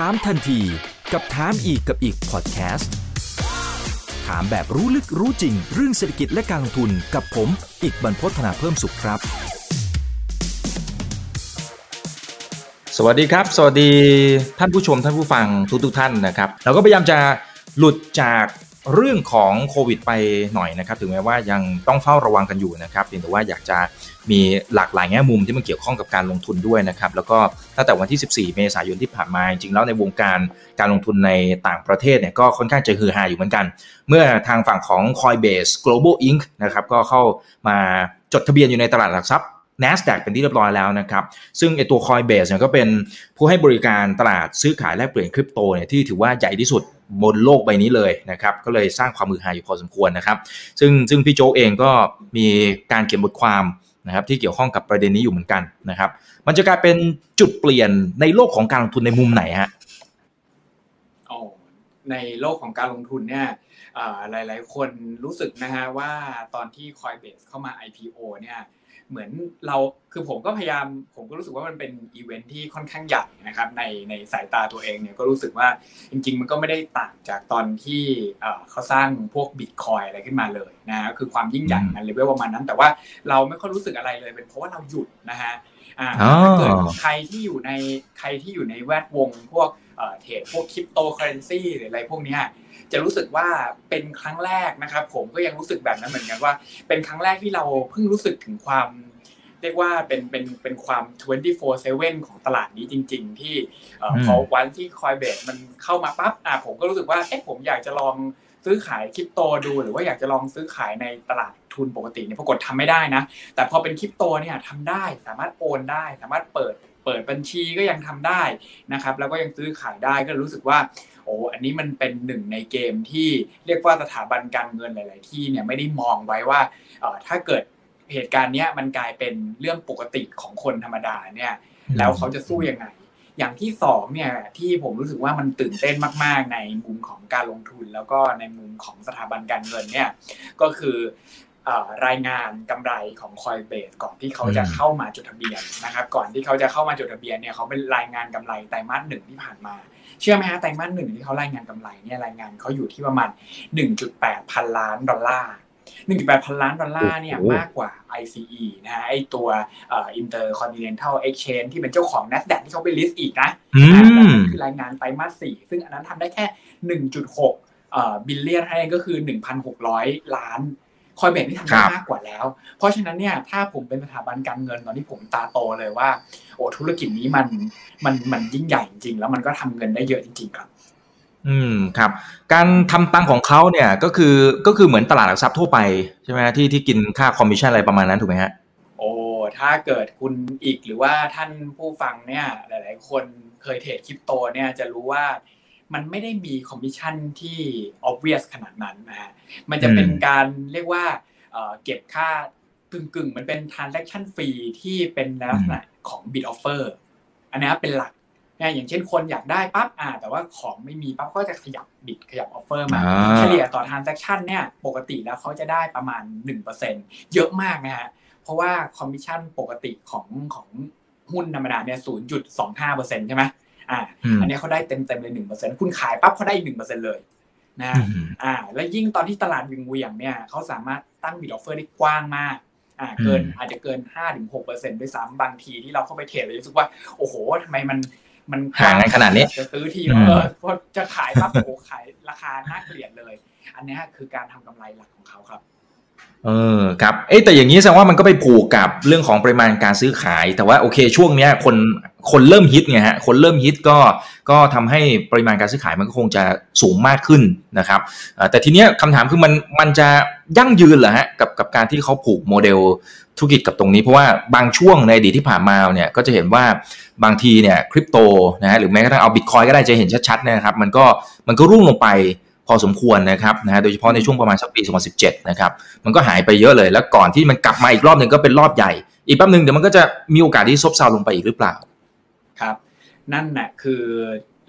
ถามทันทีกับถามอีกกับอีกพอดแคสต์ถามแบบรู้ลึกรู้จริง เรื่องเศรษฐกิจและการลงทุนกับผม อีกบรรพฒนาเพิ่มสุขครับ สวัสดีครับ สวัสดีท่านผู้ชมท่านผู้ฟังทุกทุกท่านนะครับ เราก็พยายามจะหลุดจาก เรื่องของโควิดไปหน่อยนะครับ ถึงแม้ว่ายังต้องเฝ้าระวังกันอยู่นะครับเพียงแต่ว่าอยากจะมีหลากหลายแง่มุมที่มันเกี่ยวข้องกับการลงทุนด้วยนะครับ แล้วก็ตั้งแต่วันที่ 14 เมษายนที่ผ่านมา จริงๆแล้วในวงการการลงทุนในต่างประเทศเนี่ยก็ค่อนข้างจะฮือฮาอยู่เหมือนกัน เมื่อทางฝั่งของ Coinbase Global Inc. นะครับก็เข้ามาจดทะเบียนอยู่ในตลาดหลักทรัพย์ NASDAQ เป็นที่เรียบร้อยแล้วนะครับ ซึ่งไอตัว Coinbase เนี่ยก็เป็นผู้ให้บริการตลาดซื้อขายแลกเปลี่ยนคริปโตเนี่ยที่ถือว่าใหญ่ที่สุด บนโลกใบนี้เลยนะครับก็เลยสร้างความมือหาอยู่พอสมควรนะครับ ซึ่งซึ่งพี่โจ๊กเองก็มีการเขียนบทความนะครับที่เกี่ยวข้องกับประเด็นนี้อยู่เหมือนกันนะครับ มันจะกลายเป็นจุดเปลี่ยนในโลกของการลงทุนในมุมไหนฮะโอ้ในโลกของการลงทุนเนี่ยหลาย ๆ คนรู้สึกนะฮะว่าตอนที่ Coinbase เข้ามา IPO เนี่ย เหมือนเราคือผมก็พยายามผมก็รู้สึกว่ามันเป็นอีเวนท์ที่ค่อนข้างใหญ่นะครับในในสายตาตัวเองเนี่ยก็รู้สึกว่าจริง ๆ มันก็ไม่ได้ต่างจากตอนที่เขาสร้างพวกบิตคอยน์อะไรขึ้นมาเลยนะคือความยิ่งใหญ่นั้นเลเวลประมาณนั้น แต่ว่าเราไม่ค่อยรู้สึกอะไรเลยเป็นเพราะว่าเราหยุดนะฮะถ้าเกิดใครที่อยู่ในใครที่อยู่ในแวดวงพวกเทรดพวกคริปโตเคอเรนซีหรืออะไรพวกนี้ จะรู้สึกว่าเป็นครั้งแรกนะครับ ผมก็ยังรู้สึกแบบนั้นเหมือนกันว่า เป็นครั้งแรกที่เราเพิ่งรู้สึกถึงความเรียกว่าเป็นเป็นเป็นความ 24/7 ของตลาดนี้จริง ๆ ที่พอวันที่คอยเบสมันเข้ามาปั๊บอะผมก็รู้สึกว่าเอ๊ะผมอยากจะลองซื้อขายคริปโตดูหรือว่าอยากจะลองซื้อขายในตลาดทุนปกติเนี่ยปรากฏทำไม่ได้นะ แต่พอเป็นคริปโตเนี่ยทำได้สามารถโอนได้ สามารถเปิด เปิดบัญชีก็ยังทำได้นะครับแล้วก็ยังซื้อขายได้ก็รู้สึกว่าโอ้อันนี้มันเป็นหนึ่งในเกมที่เรียกว่าสถาบันการเงินหลาย ๆ ที่เนี่ยไม่ได้มองไว้ว่าถ้าเกิดเหตุการณ์เนี้ยมันกลายเป็นเรื่องปกติของคนธรรมดาเนี่ยแล้วเขาจะสู้ยังไง อย่างที่สองเนี่ยที่ผมรู้สึกว่ามันตื่นเต้นมาก ๆ ในมุมของการลงทุน แล้วก็ในมุมของสถาบันการเงินเนี่ยก็คือ รายงานกำไรของคอยเบสก่อนที่เขาจะเข้ามาจดทะเบียนนะครับก่อนที่เขาจะเข้ามาจดทะเบียนเนี่ยเขาเป็นรายงานกำไรไตรมาสหนึ่งที่ผ่านมา เชื่อไหมฮะไตรมาสหนึ่งที่เขารายงานกำไรเนี่ยรายงานเขาอยู่ที่ประมาณ 1.8 พันล้านดอลลาร์1.8 พันล้านดอลลาร์เนี่ยมากกว่า ICE นะฮะไอตัว Intercontinental Exchange ที่เป็นเจ้าของ NASDAQ ที่เขาไป list อีกนะคือรายงานไตรมาสสี่ซึ่งอันนั้นทำได้แค่ 1.6 billion ให้ก็คือ 1,600 ล้าน คอยเบนที่ทำได้มากกว่าแล้ว เพราะฉะนั้นเนี่ยถ้าผมเป็นสถาบันการเงินตอนที่ผมตาโตเลยว่า โอ้ธุรกิจนี้มันมันมันยิ่งใหญ่จริง แล้วมันก็ทำเงินได้เยอะจริง ๆ ครับ อืมครับ การทำตังของเขาเนี่ยก็คือก็คือเหมือนตลาดหลักทรัพย์ทั่วไปใช่ไหมที่ที่กินค่าคอมมิชชั่นอะไรประมาณนั้นถูกไหมฮะโอ้ถ้าเกิดคุณอีกหรือว่าท่านผู้ฟังเนี่ย หลาย ๆ คนเคยเทรดคริปโตเนี่ยจะรู้ว่า มันไม่ได้มีคอมมิชชั่นที่ obvious ขนาดนั้นนะฮะมันจะเป็นการเรียกว่าเก็บค่ากึ่งๆมันเป็น transaction fee ที่เป็นลักษณะของ bid offer อันนี้เป็นหลักนะอย่างเช่นคนอยากได้ปั๊บอ่า แต่ว่าของไม่มีปั๊บก็จะขยับ bid ขยับ offer มา เฉลี่ยต่อ transaction เนี่ย ปกติแล้วเขาจะได้ประมาณ 1%เยอะมากนะฮะ เพราะว่าคอมมิชชั่นปกติของของหุ้นธรรมดาเนี่ย 0.25%ใช่ไหม อ่าอันนี้เขาได้เต็มเต็มเลยหนึ่งเปอร์เซ็นคุณขายปั๊บเขาได้อีกหนึ่งเปอร์เซ็นเลยนะอ่า แล้วยิ่งตอนที่ตลาดวิ่งเหวี่ยงเนี่ยเขาสามารถตั้ง bid offer ได้กว้างมากอ่าเกินอาจจะเกินห้าถึงหกเปอร์เซ็นด้วยซ้ำบางทีที่เราเข้าไปเทรดเลยรู้สึกว่า โอ้โหทำไมมันมันห่างกันขนาดนี้จะซื้อทีเออพอจะขายปั๊บโอ้ขายราคาน่าเกลียดเลย อันนี้คือการทำกำไรหลักของเขาครับ เออครับเอ๊แต่อย่างนี้แสดงว่ามันก็ไปผูกกับเรื่องของปริมาณการซื้อขาย แต่ว่าโอเคช่วงเนี้ยคนคนเริ่มฮิตไงฮะคนเริ่มฮิตก็ก็ทำให้ปริมาณการซื้อขายมันก็คงจะสูงมากขึ้นนะครับแต่ทีเนี้ยคำถามคือมันมันจะยั่งยืนเหรอฮะกับกับการที่เขาผูกโมเดลธุรกิจกับตรงนี้ เพราะว่าบางช่วงในอดีตที่ผ่านมาเนี่ยก็จะเห็นว่าบางทีเนี่ยคริปโตนะฮะหรือแม้กระทั่งเอาบิตคอยก็ได้จะเห็นชัดๆนะครับมันก็มันก็รุ่งลงไป พอสมควรนะครับนะฮะโดยเฉพาะในช่วงประมาณสักปี 2017 นะครับ มันก็หายไปเยอะเลย แล้วก่อนที่มันกลับมาอีกรอบหนึ่งก็เป็นรอบใหญ่ อีกแป๊บหนึ่งเดี๋ยวมันก็จะมีโอกาสที่ซบเซาลงไปอีกหรือเปล่า ครับ นั่นแหละคือ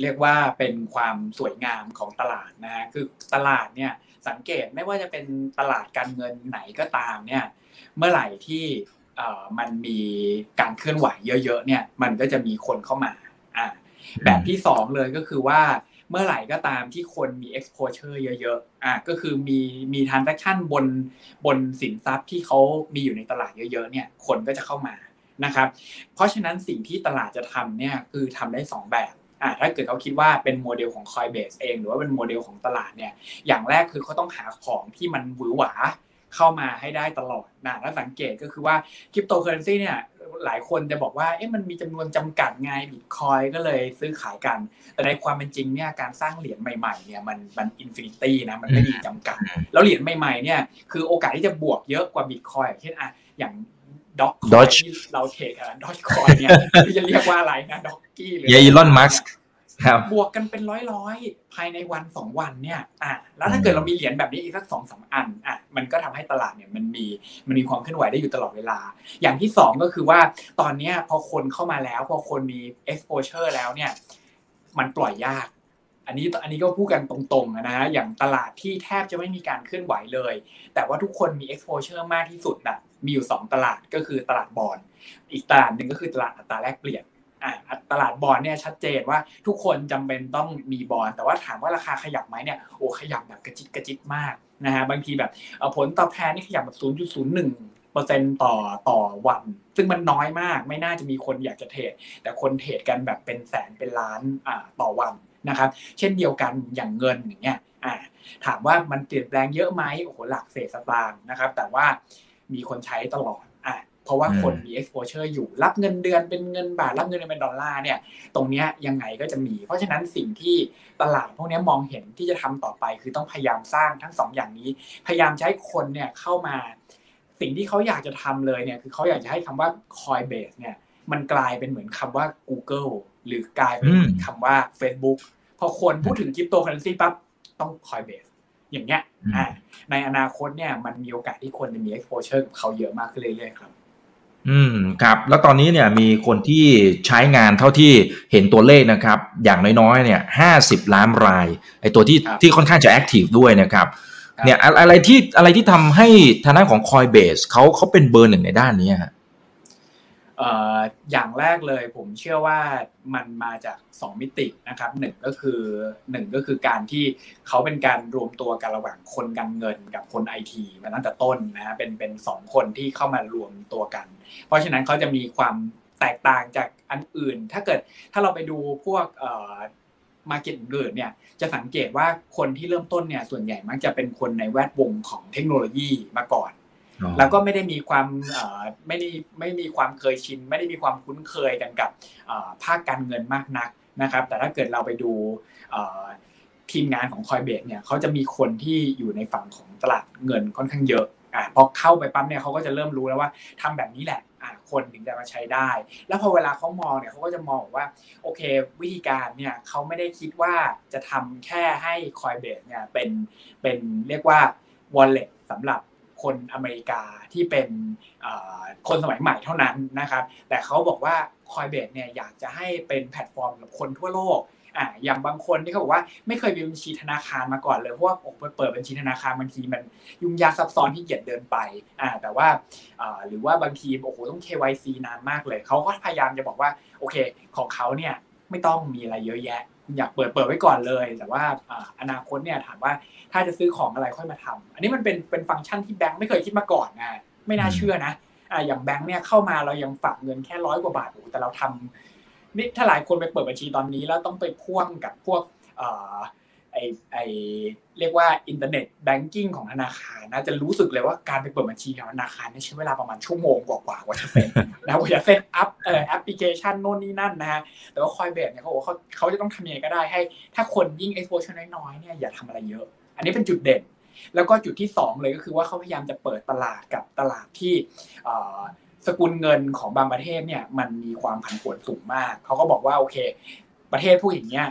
เรียกว่าเป็นความสวยงามของตลาดนะฮะ คือตลาดเนี่ยสังเกตไม่ว่าจะเป็นตลาดการเงินไหนก็ตามเนี่ย เมื่อไหร่ที่มันมีการเคลื่อนไหวเยอะๆเนี่ย มันก็จะมีคนเข้ามา อ่า แบบที่สองเลยก็คือว่า เมื่อไหร่ก็ตามที่คนมี exposure เยอะๆอะก็คือมีมี transaction บนบนสินทรัพย์ที่เขามีอยู่ในตลาดเยอะๆเนี่ยคนก็จะเข้ามานะครับเพราะฉะนั้นสิ่งที่ตลาดจะทำเนี่ยคือทำได้ 2 แบบอะถ้าเกิดเขาคิดว่าเป็นโมเดลของ Coinbase เอง หรือว่าเป็นโมเดลของตลาดเนี่ยอย่างแรกคือเขาต้องหาของที่มันหวือหวาเข้ามาให้ได้ตลอดนะถ้าสังเกตก็คือว่าคริปโตเคอเรนซีเนี่ย หลายคนจะบอกว่าเอ๊ะมันมีจำนวนจำกัดไงบิตคอยน์ก็เลยซื้อขายกัน แต่ในความเป็นจริงเนี่ยการสร้างเหรียญใหม่ๆเนี่ยมันมัน infinity นะมันไม่มีจำกัด แล้วเหรียญใหม่ๆเนี่ยคือโอกาสที่จะบวกเยอะกว่าบิตคอยเช่นอะอย่างด็อกที่เราเทรดอะด็อกคอยเนี่ยจะเรียกว่าอะไรนะด็อกกี้หรืออีลอนมัสก์ บวกกันเป็นร้อยร้อยภายในวันสองวันเนี่ยอะแล้วถ้าเกิดเรามีเหรียญแบบนี้อีกสักสองสาอันอะมันก็ทำให้ตลาดเนี่ยมันมีมันมีความเคลื่อนไหวได้อยู่ตลอดเวลา อย่างที่สองก็คือว่าตอนเนี้ยพอคนเข้ามาแล้ว พอคนมี exposure แล้วเนี่ย มันปล่อยยาก อันนี้อันนี้ก็พูดกันตรงๆนะฮะอย่างตลาดที่แทบจะไม่มีการเคลื่อนไหวเลย แต่ว่าทุกคนมี exposure มากที่สุดน่ะมีอยู่ 2 ตลาดก็คือตลาดบอลอีกตลาดหนึ่งก็คือตลาดอัตราแลกเปลี่ยน ตลาดบอลเนี่ยชัดเจนว่าทุกคนจำเป็นต้องมีบอลแต่ว่าถามว่าราคาขยับไหมเนี่ยโอ้ขยับแบบกระจิตกระจิตมากนะฮะบางทีแบบผลตอบแทนนี่ขยับแบบ 0.01เปอร์เซ็นต์ต่อต่อวัน ซึ่งมันน้อยมากไม่น่าจะมีคนอยากจะเทรดแต่คนเทรดกันแบบเป็นแสนเป็นล้านต่อวันนะครับ เช่นเดียวกันอย่างเงินอย่างเงี้ยถามว่ามันเปลี่ยนแปลงเยอะไหมโอ้โหหลักเศษสตางค์นะครับ แต่ว่ามีคนใช้ตลอด เพราะว่าคนมี exposure อยู่รับเงินเดือนเป็นเงินบาท รับเงินเดือนเป็นดอลลาร์เนี่ยตรงนี้ยังไงก็จะมี เพราะฉะนั้นสิ่งที่ตลาดพวกนี้มองเห็นที่จะทำต่อไป คือต้องพยายามสร้างทั้ง2ออย่างนี้ พยายามใช้คนเนี่ยเข้ามา สิ่งที่เขาอยากจะทำเลยเนี่ยคือเขาอยากจะให้คำว่า Coinbase เนี่ยมันกลายเป็นเหมือนคำว่า Google หรือกลายเป็นคำว่า Facebook พอคนพูดถึงคริปโตเคอเรนซีปั๊บต้อง Coinbase อย่างเงี้ยในอนาคตเนี่ยมันมีโอกาสที่คนจะมี exposure กับเขาเยอะมากขึ้นเรื่อยๆครับ อืมครับแล้วตอนนี้เนี่ยมีคนที่ใช้งานเท่าที่เห็นตัวเลขนะครับ อย่างน้อยๆเนี่ยห้าสิบล้านรายไอตัวที่ที่ค่อนข้างจะ active ด้วยนะครับเนี่ยอะไรที่อะไรที่ทำให้ทางด้านของ Coinbase เขาเขาเป็นเบอร์หนึ่งในด้านนี้ฮะอย่างแรกเลยผมเชื่อว่ามันมาจาก 2 มิตินะครับหนึ่งก็คือหนึ่งก็คือการที่เขาเป็นการรวมตัวกันระหว่างคนการเงินกับคนไอทีมาตั้งแต่ต้นนะฮะเป็นเป็นสองคนที่เข้ามารวมตัวกัน เพราะฉะนั้นเขาจะมีความแตกต่างจากอันอื่น ถ้าเกิดถ้าเราไปดูพวกมาเก็ตอื่นเนี่ยจะสังเกตว่าคนที่เริ่มต้นเนี่ยส่วนใหญ่มักจะเป็นคนในแวดวงของเทคโนโลยีมาก่อน แล้วก็ไม่ได้มีความไม่ได้ไม่มีความเคยชิน ไม่ได้มีความคุ้นเคยกันกับภาคการเงินมากนักนะครับ แต่ถ้าเกิดเราไปดูทีมงานของคอยเบสเนี่ยเขาจะมีคนที่อยู่ในฝั่งของตลาดเงินค่อนข้างเยอะ อ่าพอเข้าไปปั๊มเนี่ยเขาก็จะเริ่มรู้แล้วว่าทำแบบนี้แหละอ่าคนถึงจะมาใช้ได้ แล้วพอเวลาเขามองเนี่ยเขาก็จะมองว่าโอเค วิธีการเนี่ยเขาไม่ได้คิดว่าจะทำแค่ให้คอยเบสเนี่ยเป็นเป็นเรียกว่า wallet สำหรับคนอเมริกาที่เป็นคนสมัยใหม่เท่านั้นนะครับ แต่เขาบอกว่าคอยเบสเนี่ยอยากจะให้เป็นแพลตฟอร์มสำหรับคนทั่วโลก อ่าอย่างบางคนที่เขาบอกว่าไม่เคยมีบัญชีธนาคารมาก่อนเลยเพราะว่าผมเปิดบัญชีธนาคารบางทีมันยุ่งยากซับซ้อนที่เหยียดเดินไปอ่าแต่ว่าอ่าหรือว่าบางทีโอ้โหต้อง KYC นานมากเลยเขาก็พยายามจะบอกว่าโอเค ของเขาเนี่ยไม่ต้องมีอะไรเยอะแยะอยากเปิดเปิดไว้ก่อนเลย แต่ว่าอนาคตเนี่ยถามว่าถ้าจะซื้อของอะไรค่อยมาทำอันนี้มันเป็นเป็นฟังก์ชันที่แบงค์ไม่เคยคิดมาก่อนนะไม่น่าเชื่อนะอ่าอย่างแบงค์เนี่ยเข้ามาเรายังฝากเงินแค่ร้อยกว่าบาทแต่เราทำ นี่ถ้าหลายคนไปเปิดบัญชีตอนนี้แล้วต้องไปพ่วงกับพวกไอไอเรียกว่า internet banking ของธนาคารนะจะรู้สึกเลยว่าการไปเปิดบัญชีของธนาคารนี่ใช้เวลาประมาณชั่วโมงกว่าๆกว่าจะเป็นนะกว่าจะ set up เอ่อแอปพลิเคชันโน่นนี่นั่นนะฮะแต่ว่า Coinbase เนี่ยเขาบอกเขาเขาจะต้องทำยังไงก็ได้ให้ ถ้าคนยิ่ง exposure น้อยๆเนี่ยอย่าทำอะไรเยอะ อันนี้เป็นจุดเด่น แล้วก็จุดที่ 2 เลยก็คือว่าเขาพยายามจะเปิดตลาดกับตลาดที่ สกุลเงินของบางประเทศเนี่ยมันมีความผันผวนสูงมาก เขาก็บอกว่าโอเค ประเทศพวกอย่างเงี้ย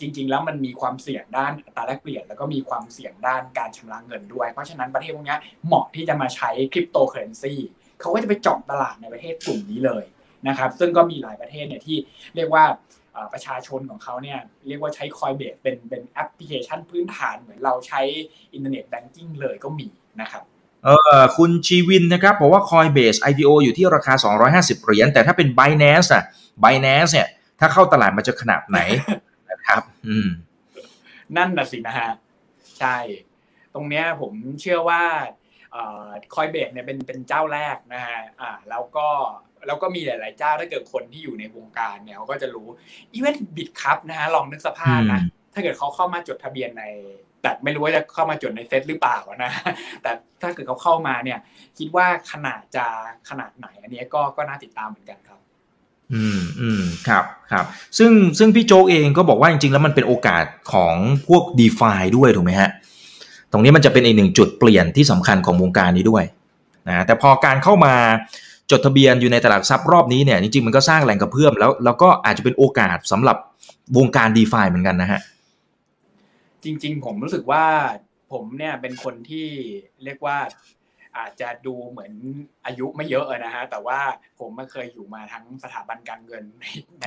จริง ๆ แล้วมันมีความเสี่ยงด้านอัตราแลกเปลี่ยน แล้วก็มีความเสี่ยงด้านการชำระเงินด้วย เพราะฉะนั้นประเทศพวกนี้เหมาะที่จะมาใช้คริปโตเคอเรนซีเขาก็จะไปเจาะตลาดในประเทศกลุ่มนี้เลยนะครับ ซึ่งก็มีหลายประเทศเนี่ยที่เรียกว่าประชาชนของเขาเนี่ยเรียกว่าใช้ Coinbase เป็นเป็นแอปพลิเคชันพื้นฐานเหมือนเราใช้ internet banking เลยก็มีนะครับ เออคุณชีวินนะครับบอกว่า Coinbase IPO อยู่ที่ราคา 250 เหรียญ แต่ถ้าเป็น Binance อะ Binance เนี่ย ถ้าเข้าตลาดมันจะขนาดไหนนะครับ อืม นั่นน่ะสินะฮะ ใช่ ตรงเนี้ยผมเชื่อว่าคอยเบสเนี่ยเป็นเป็นเจ้าแรกนะฮะอ่าแล้วก็แล้วก็มีหลาย ๆ เจ้าถ้าเกิดคนที่อยู่ในวงการเนี่ยเขาก็จะรู้อีเวนต์บิดครับนะฮะลองนึกสภาพนะ ถ้าเกิดเขาเข้ามาจดทะเบียนใน แต่ไม่รู้ว่าจะเข้ามาจดในเซตหรือเปล่านะ แต่ถ้าเกิดเขาเข้ามาเนี่ย คิดว่าขนาดจะขนาดไหน อันนี้ก็ก็น่าติดตามเหมือนกันครับ อืมอืมครับครับซึ่งซึ่งพี่โจเองก็บอกว่าจริงๆ แล้วมันเป็นโอกาสของพวก d e f าด้วยถูกไหมฮะ ตรงนี้มันจะเป็นอีกหนึ่งจุดเปลี่ยนที่สำคัญของวงการนี้ด้วยนะแต่พอการเข้ามาจดทะเบียนอยู่ในตลาดทรัพย์รอบนี้เนี่ยจริงๆมันก็สร้างแหล่งกระเพื่อมแล้วแล้วก็อาจจะเป็นโอกาสสำหรับวงการ d e f าเหมือนกันนะฮะ จริง ๆ ผมรู้สึกว่าผมเนี่ยเป็นคนที่เรียกว่าอาจจะดูเหมือนอายุไม่เยอะนะฮะแต่ว่าผมมาเคยอยู่มาทั้งสถาบันการเงินในใน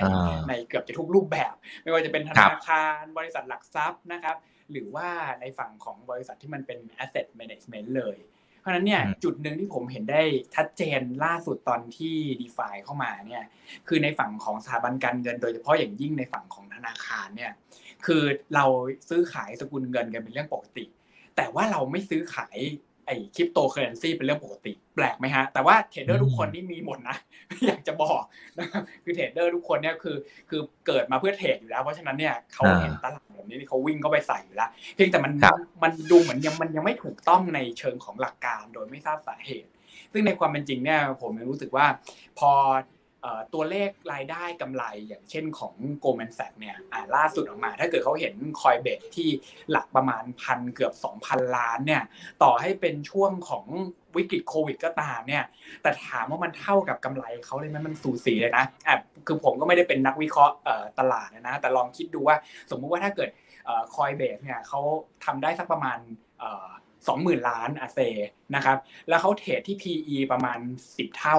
ในเกือบจะทุกรูปแบบ ไม่ว่าจะเป็นธนาคารบริษัทหลักทรัพย์นะครับ หรือว่าในฝั่งของบริษัทที่มันเป็น asset management เลย เพราะนั้นเนี่ยจุดหนึ่งที่ผมเห็นได้ชัดเจนล่าสุดตอนที่ d e f าเข้ามาเนี่ยคือในฝั่งของสถาบันการเงิน โดยเฉพาะอย่างยิ่งในฝั่งของธนาคารเนี่ย คือเราซื้อขายสกุลเงินกันเป็นเรื่องปกติ แต่ว่าเราไม่ซื้อขายไอ้คริปโตเคอเรนซีเป็นเรื่องปกติ แปลกไหมฮะ แต่ว่าเทรดเดอร์ทุกคนนี่มีหมดนะ อยากจะบอกนะครับคือเทรดเดอร์ทุกคนเนี่ยคือคือเกิดมาเพื่อเทรดอยู่แล้ว เพราะฉะนั้นเนี่ยเขาเห็นตลาดแบบนี้เขาวิ่งเข้าไปใส่อยู่แล้ว เพียงแต่มันมันดูเหมือนยังมันยังไม่ถูกต้องในเชิงของหลักการโดยไม่ทราบสาเหตุ ซึ่งในความเป็นจริงเนี่ยผมรู้สึกว่าพอ ตัวเลขรายได้กำไรอย่างเช่นของ Goldman Sachs เนี่ยล่าสุดออกมา ถ้าเกิดเขาเห็นคอยเบสที่หลักประมาณพันเกือบ 2,000 ล้านเนี่ยต่อให้เป็นช่วงของวิกฤตโควิดก็ตามเนี่ยแต่ถามว่ามันเท่ากับกำไรเขาเลยไหมมันสูสีเลยนะอะคือผมก็ไม่ได้เป็นนักวิเคราะห์ตลาดนะแต่ลองคิดดูว่าสมมุติว่าถ้าเกิดคอยเบสเนี่ยเขาทำได้สักประมาณสองหมื่นล้านอาเซนะครับแล้วเขาเทรดที่ PE ประมาณ 10 เท่า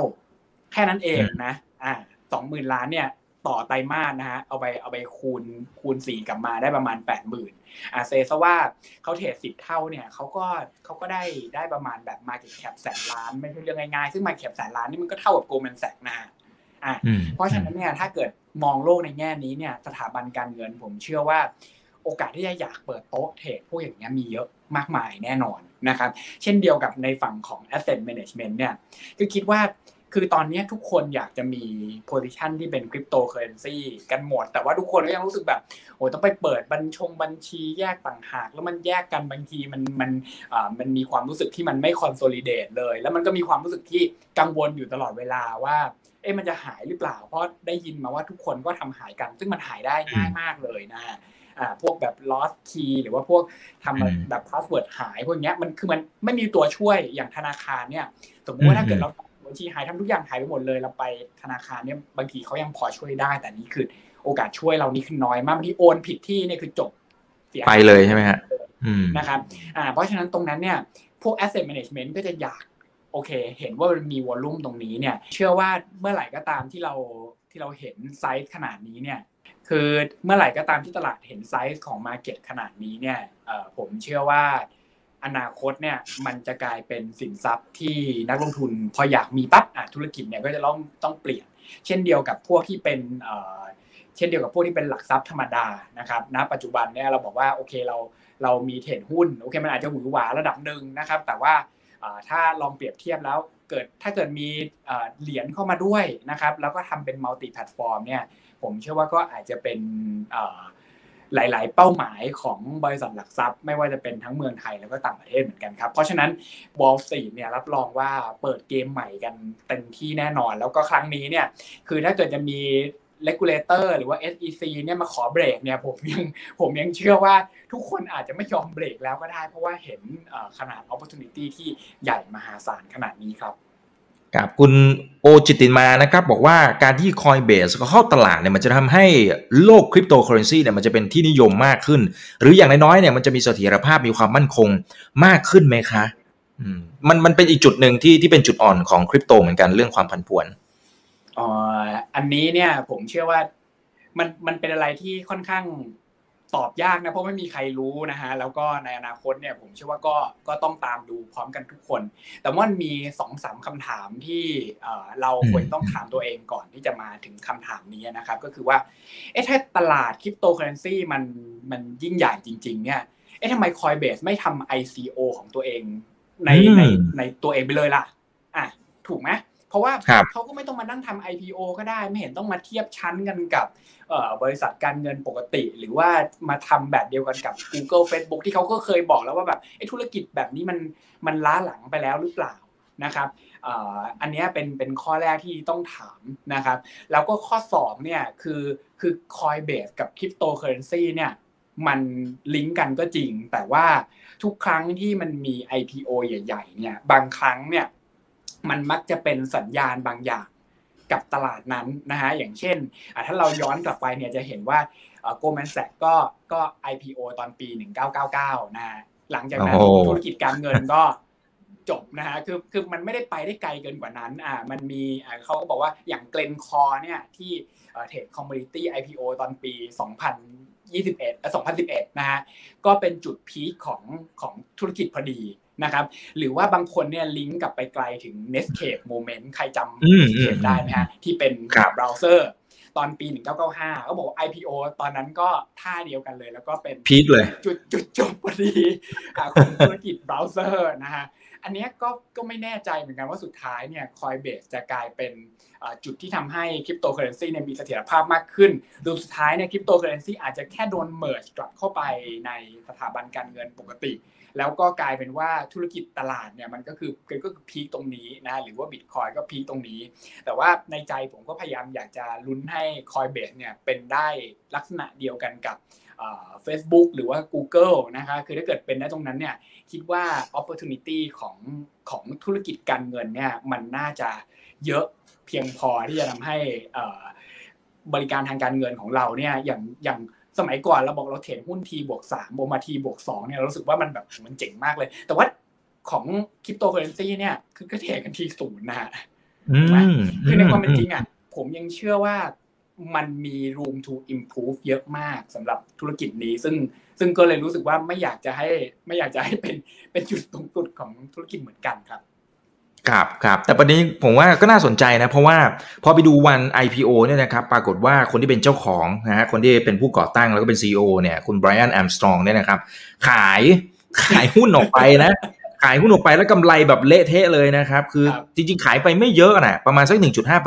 แค่นั้นเองนะ อ่าสองหมื่นล้านเนี่ย ต่อไตรมาสนะฮะเอาไปเอาไปคูณคูณสี่กลับมาได้ประมาณแปดหมื่นอ่าเซซะว่าเขาเทรดสิบเท่าเนี่ยเขาก็เขาก็ได้ได้ประมาณแบบ Market Cap แสนล้านไม่ใช่เรื่องง่ายๆ ซึ่ง Market Cap แสนล้านนี่มันก็เท่ากับโกลแมนแซกนะฮะอ่าเพราะฉะนั้นเนี่ยถ้าเกิดมองโลกในแง่นี้เนี่ย สถาบันการเงินผมเชื่อว่าโอกาสที่จะอยากเปิดโต๊ะเทรดพวกอย่างเงี้ยมีเยอะมากมายแน่นอนนะครับ เช่นเดียวกับในฝั่งของ asset management เนี่ยก็คิดว่า คือตอนนี้ทุกคนอยากจะมี position ที่เป็นคริปโตเคอเรนซีกันหมด แต่ว่าทุกคนก็ยังรู้สึกแบบโอ้ต้องไปเปิดบัญชงบัญชีแยกต่างหาก แล้วมันแยกกันบางทีมันมันอ่ามันมีความรู้สึกที่มันไม่ consolidate เลย แล้วมันก็มีความรู้สึกที่กังวลอยู่ตลอดเวลาว่าเอ๊ะมันจะหายหรือเปล่า เพราะได้ยินมาว่าทุกคนก็ทำหายกัน ซึ่งมันหายได้ง่ายมากเลยนะฮะอ่าพวกแบบ lost key หรือว่าพวกทำแบบ password หายพวกนี้มันคือมันไม่มีตัวช่วยอย่างธนาคารเนี่ย สมมติว่าถ้าเกิดเรา บัญชีหายทำทุกอย่างหายไปหมดเลยเราไปธนาคารเนี่ยบางทีเขายังพอช่วยได้ แต่นี่คือ โอกาสช่วยเรานี่คือน้อยมากบางทีโอนผิดที่เนี่ยคือจบเสียไปเลยใช่ไหมฮะนะครับอ่าเพราะฉะนั้นตรงนั้นเนี่ยพวก asset management ก็จะอยากโอเค เห็นว่ามันมีวอลลุ่มตรงนี้เนี่ย เชื่อว่าเมื่อไหร่ก็ตามที่เราที่เราเห็นไซส์ขนาดนี้เนี่ยคือเมื่อไหร่ก็ตามที่ตลาดเห็นไซส์ของ market ขนาดนี้เนี่ยผมเชื่อว่า อนาคตเนี่ยมันจะกลายเป็นสินทรัพย์ที่นักลงทุนพออยากมีปั๊บธุรกิจเนี่ยก็จะต้องต้องเปลี่ยน เช่นเดียวกับพวกที่เป็นเช่นเดียวกับพวกที่เป็นหลักทรัพย์ธรรมดานะครับณปัจจุบันเนี่ยเราบอกว่าโอเคเราเรามีเทรดหุ้นโอเคมันอาจจะหวือหวาระดับหนึ่งนะครับ แต่ว่าถ้าลองเปรียบเทียบแล้วเกิดถ้าเกิดมีเหรียญเข้ามาด้วยนะครับ แล้วก็ทำเป็น multi-platform เนี่ยผมเชื่อว่าก็อาจจะเป็น หลาย ๆ เป้าหมายของบริษัทหลักทรัพย์ ไม่ว่าจะเป็นทั้งเมืองไทยแล้วก็ต่างประเทศเหมือนกันครับ เพราะฉะนั้น Wall Street เนี่ยรับรองว่าเปิดเกมใหม่กันเต็มที่แน่นอน แล้วก็ครั้งนี้เนี่ยคือถ้าเกิดจะมี regulator หรือว่า SEC เนี่ยมาขอเบรกเนี่ยผมยังผมยังเชื่อว่าทุกคนอาจจะไม่ยอมเบรกแล้วก็ได้ เพราะว่าเห็นขนาด opportunity ที่ใหญ่มหาศาลขนาดนี้ครับ ครับคุณโอจิตินมานะครับบอกว่าการที่ Coinbase เข้าตลาดเนี่ยมันจะทำให้โลกคริปโตเคอเรนซีเนี่ยมันจะเป็นที่นิยมมากขึ้น หรืออย่างน้อยๆเนี่ยมันจะมีเสถียรภาพมีความมั่นคงมากขึ้นไหมคะมันมันเป็นอีกจุดหนึ่งที่ที่เป็นจุดอ่อนของคริปโตเหมือนกันเรื่องความผันผวนอ๋ออันนี้เนี่ยผมเชื่อว่ามันมันเป็นอะไรที่ค่อนข้าง ตตอบยากนะเพราะไม่มีใครรู้นะฮะแล้วก็ในอนาคตเนี่ยผมเชื่อว่าก็ก็ต้องตามดูพร้อมกันทุกคน แต่ว่ามีสองสามคำถามที่เราควรต้องถามตัวเองก่อนที่จะมาถึงคำถามนี้นะครับ ก็คือว่าเอ๊ะถ้าตลาดคริปโตเคอเรนซีมันมันยิ่งใหญ่จริง ๆ เนี่ยเอ๊ะทำไมคอยเบสไม่ทำ ICO ของตัวเองในในในตัวเองไปเลยล่ะอะถูกไหมเพ ราะว่าเขาก็ไม่ต้องมานั่งทำ IPO ก็ได้ไม่เห็นต้องมาเทียบชั้นกันกับบริษัทการเงินปกติ หรือว่ามาทำแบบเดียวกันกับ Google Facebook ที่เขาก็เคยบอกแล้วว่าแบบไอ้ธุรกิจแบบนี้มันมันล้าหลังไปแล้วหรือเปล่านะครับอันนี้เป็นเป็นข้อแรกที่ต้องถามนะครับ แล้วก็ข้อสองเนี่ยคือคือ Coinbase กับ Cryptocurrency เนี่ยมันลิงก์กันก็จริง แต่ว่าทุกครั้งที่มันมี IPO ใหญ่ ๆ เนี่ย บางครั้งเนี่ย มันมักจะเป็นสัญญาณบางอย่างกับตลาดนั้นนะฮะอย่างเช่นถ้าเราย้อนกลับไปเนี่ยจะเห็นว่า Goldman Sachs ก็ก็ IPO ตอนปี 1999 นะหลังจากนั้นธุรกิจการเงินก็จบนะฮะคือคือมันไม่ได้ไปได้ไกลเกินกว่านั้นอ่ามันมีเขาก็บอกว่าอย่าง Glencore เนี่ยที่เทรด commodity IPO ตอนปี 2021 2011นะฮะก็เป็นจุด peak ของของธุรกิจพอดีนะครับ หรือว่าบางคนเนี่ยลิงก์กลับไปไกลถึง Netscape Moment ใครจำ Netscape ได้ไหมฮะที่เป็นเบราว์เซอร์ตอนปี 1995 ก็บอก IPO ตอนนั้นก็ท่าเดียวกันเลย แล้วก็เป็น peak เลย จุดจุดจบพอดีของธุรกิจเบราว์เซอร์นะฮะ อันนี้ก็ก็ไม่แน่ใจเหมือนกันว่าสุดท้ายเนี่ย Coinbase จะกลายเป็นจุดที่ทำให้คริปโตเคอเรนซีเนี่ยมีเสถียรภาพมากขึ้นหรือสุดท้ายเนี่ยคริปโตเคอเรนซีอาจจะแค่โดน merge กลับเข้าไปในสถาบันการเงินปกติ แล้วก็กลายเป็นว่าธุรกิจตลาดเนี่ยมันก็คือก็คือพีคตรงนี้นะหรือว่าบิตคอยก็พีคตรงนี้ แต่ว่าในใจผมก็พยายามอยากจะลุ้นให้คอยเบสเนี่ยเป็นได้ลักษณะเดียวกันกับ เฟซบุ๊กหรือว่า Google นะคะคือถ้าเกิดเป็นได้ตรงนั้นเนี่ยคิดว่า opportunity ของของธุรกิจการเงินเนี่ยมันน่าจะเยอะเพียงพอที่จะทำให้บริการทางการเงินของเราเนี่ยอย่างอย่างสมัยก่อนเราบอกเราเทรดหุ้นทีบวกสามโบมาทีบวกสองเนี่ยเรารู้สึกว่ามันแบบมันเจ๋งมากเลย แต่ว่าของคริปโตเคอเรนซีเนี่ยคือก็เทรดกันทีศูนย์นะฮะคือในความเป็นจริงอะผมยังเชื่อว่า มันมี room to improve เยอะมากสำหรับธุรกิจนี้ ซึ่งซึ่งก็เลยรู้สึกว่าไม่อยากจะให้ไม่อยากจะให้เป็นเป็นจุดตรงสุดของธุรกิจเหมือนกันครับครับครับแต่ประเด็นผมว่าก็น่าสนใจนะ เพราะว่าพอไปดูวัน IPO เนี่ยนะครับปรากฏว่าคนที่เป็นเจ้าของนะฮะคนที่เป็นผู้ก่อตั้งแล้วก็เป็น CEO เนี่ยคุณไบรอันแอมสตรองเนี่ยนะครับขายขายหุ้นออกไปนะ ขายหุ้นออกไปแล้วกำไรแบบเละเทะเลยนะครับ คือจริงๆ ขายไปไม่เยอะนะประมาณสัก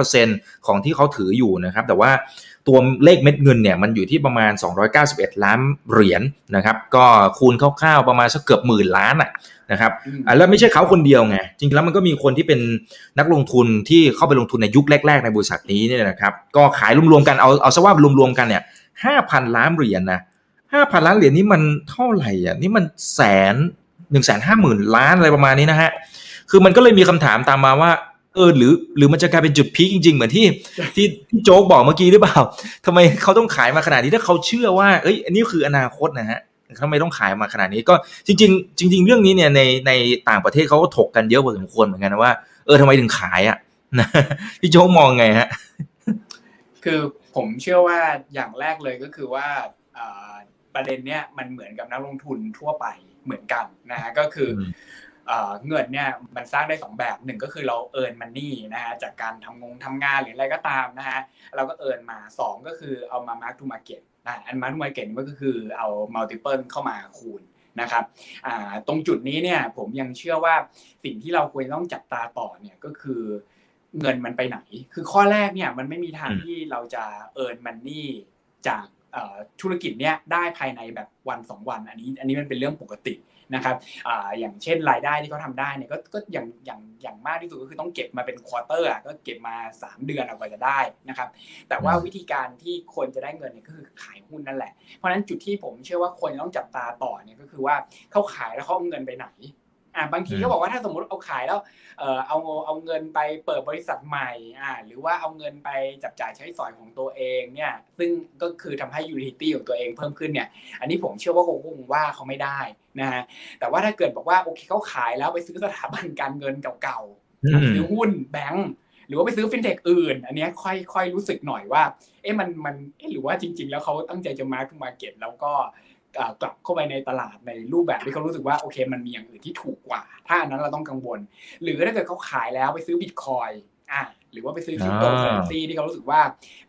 1.5%ของที่เขาถืออยู่นะครับ แต่ว่าตัวเลขเม็ดเงินเนี่ยมันอยู่ที่ประมาณ 291 ล้านเหรียญนนะครับ ก็คูณคร่าวๆประมาณสักเกือบหมื่นล้านอะนะครับแล้วไม่ใช่เขาคนเดียวไง จริงๆแล้วมันก็มีคนที่เป็นนักลงทุนที่เข้าไปลงทุนในยุคแรก ๆ ในบริษัทนี้เนี่ยนะครับ ก็ขายรวมๆกันเอาเอาซะว่ารวมๆกันเนี่ยห้าพันล้านเหรียญนะห้าพันล้านเหรียญนี่มันเท่าไหร่อะนี่มันแสน หนึ่งแสนห้าหมื่นล้านอะไรประมาณนี้นะฮะ คือมันก็เลยมีคำถามตามมาว่า เออหรือ หรือมันจะกลายเป็นจุดพีคจริง ๆ เหมือนที่ที่โจ๊กบอกเมื่อกี้หรือเปล่าทำไมเขาต้องขายมาขนาดนี้ถ้าเขาเชื่อว่าเอ้ยอันนี้คืออนาคตนะฮะทำไมต้องขายมาขนาดนี้ก็จริง ๆ จริง ๆ เรื่องนี้เนี่ยในในต่างประเทศเขาก็ถกกันเยอะพอสมควรเหมือนกันนะว่าเออทำไมถึงขายอะพี่โจ๊กมองไงฮะคือผมเชื่อว่าอย่างแรกเลยก็คือว่าประเด็นเนี้ยมันเหมือนกับนักลงทุนทั่วไป เหมือนกันนะฮะก็คือเงินเนี่ยมันสร้างได้ 2 แบบหนึ่งก็คือเรา earn money นะฮะจากการทำงงทำงานหรืออะไรก็ตามนะฮะเราก็ earn มา 2 ก็คือเอามา mark to marketอัน mark to market ก็คือเอา multiple เข้ามาคูณนะครับตรงจุดนี้เนี่ยผมยังเชื่อว่าสิ่งที่เราควรต้องจับตาต่อเนี่ยก็คือเงินมันไปไหน คือข้อแรกเนี่ยมันไม่มีทางที่เราจะ earn money จาก ธุรกิจเนี้ยได้ภายในแบบวันสองวัน อันนี้อันนี้มันเป็นเรื่องปกตินะครับอย่างเช่นรายได้ที่เขาทำได้เนี่ยก็ก็อย่างอย่างอย่างมากที่สุดก็คือต้องเก็บมาเป็น quarter ก็เก็บมา 3 เดือนเอาไว้จะได้นะครับ แต่ว่าวิธีการที่คนจะได้เงินเนี่ยก็คือขายหุ้นนั่นแหละ เพราะฉะนั้นจุดที่ผมเชื่อว่าคนต้องจับตาต่อเนี่ยก็คือว่าเขาขายแล้วเขาเอาเงินไปไหน อ่าบางทีเขาบอกว่าถ้าสมมติเอาขายแล้วเออเอาเอาเงินไปเปิดบริษัทใหม่อ่าหรือว่าเอาเงินไปจับจ่ายใช้สอยของตัวเองเนี่ย ซึ่งก็คือทำให้ utility ของตัวเองเพิ่มขึ้นเนี่ย อันนี้ผมเชื่อว่าคงว่าเขาไม่ได้นะฮะแต่ว่าถ้าเกิดบอกว่าโอเคเขาขายแล้วไปซื้อสถาบันการเงินเก่าๆซื้อหุ้นแบงค์หรือว่าไปซื้อฟินเทคอื่น อันนี้ค่อยค่อยรู้สึกหน่อยว่า เอ๊ะมันมันเอ๊ะหรือว่าจริง ๆ แล้วเขาตั้งใจจะ mark market แล้วก็ กลับเข้าไปในตลาดในรูปแบบที่เขารู้สึกว่าโอเค มันมีอย่างอื่นที่ถูกกว่า ถ้าอันนั้นเราต้องกังวล หรือถ้าเกิดเขาขายแล้วไปซื้อบิตคอยน์อะหรือว่าไปซื้อคริปโตเคอเรนซีที่เขารู้สึกว่า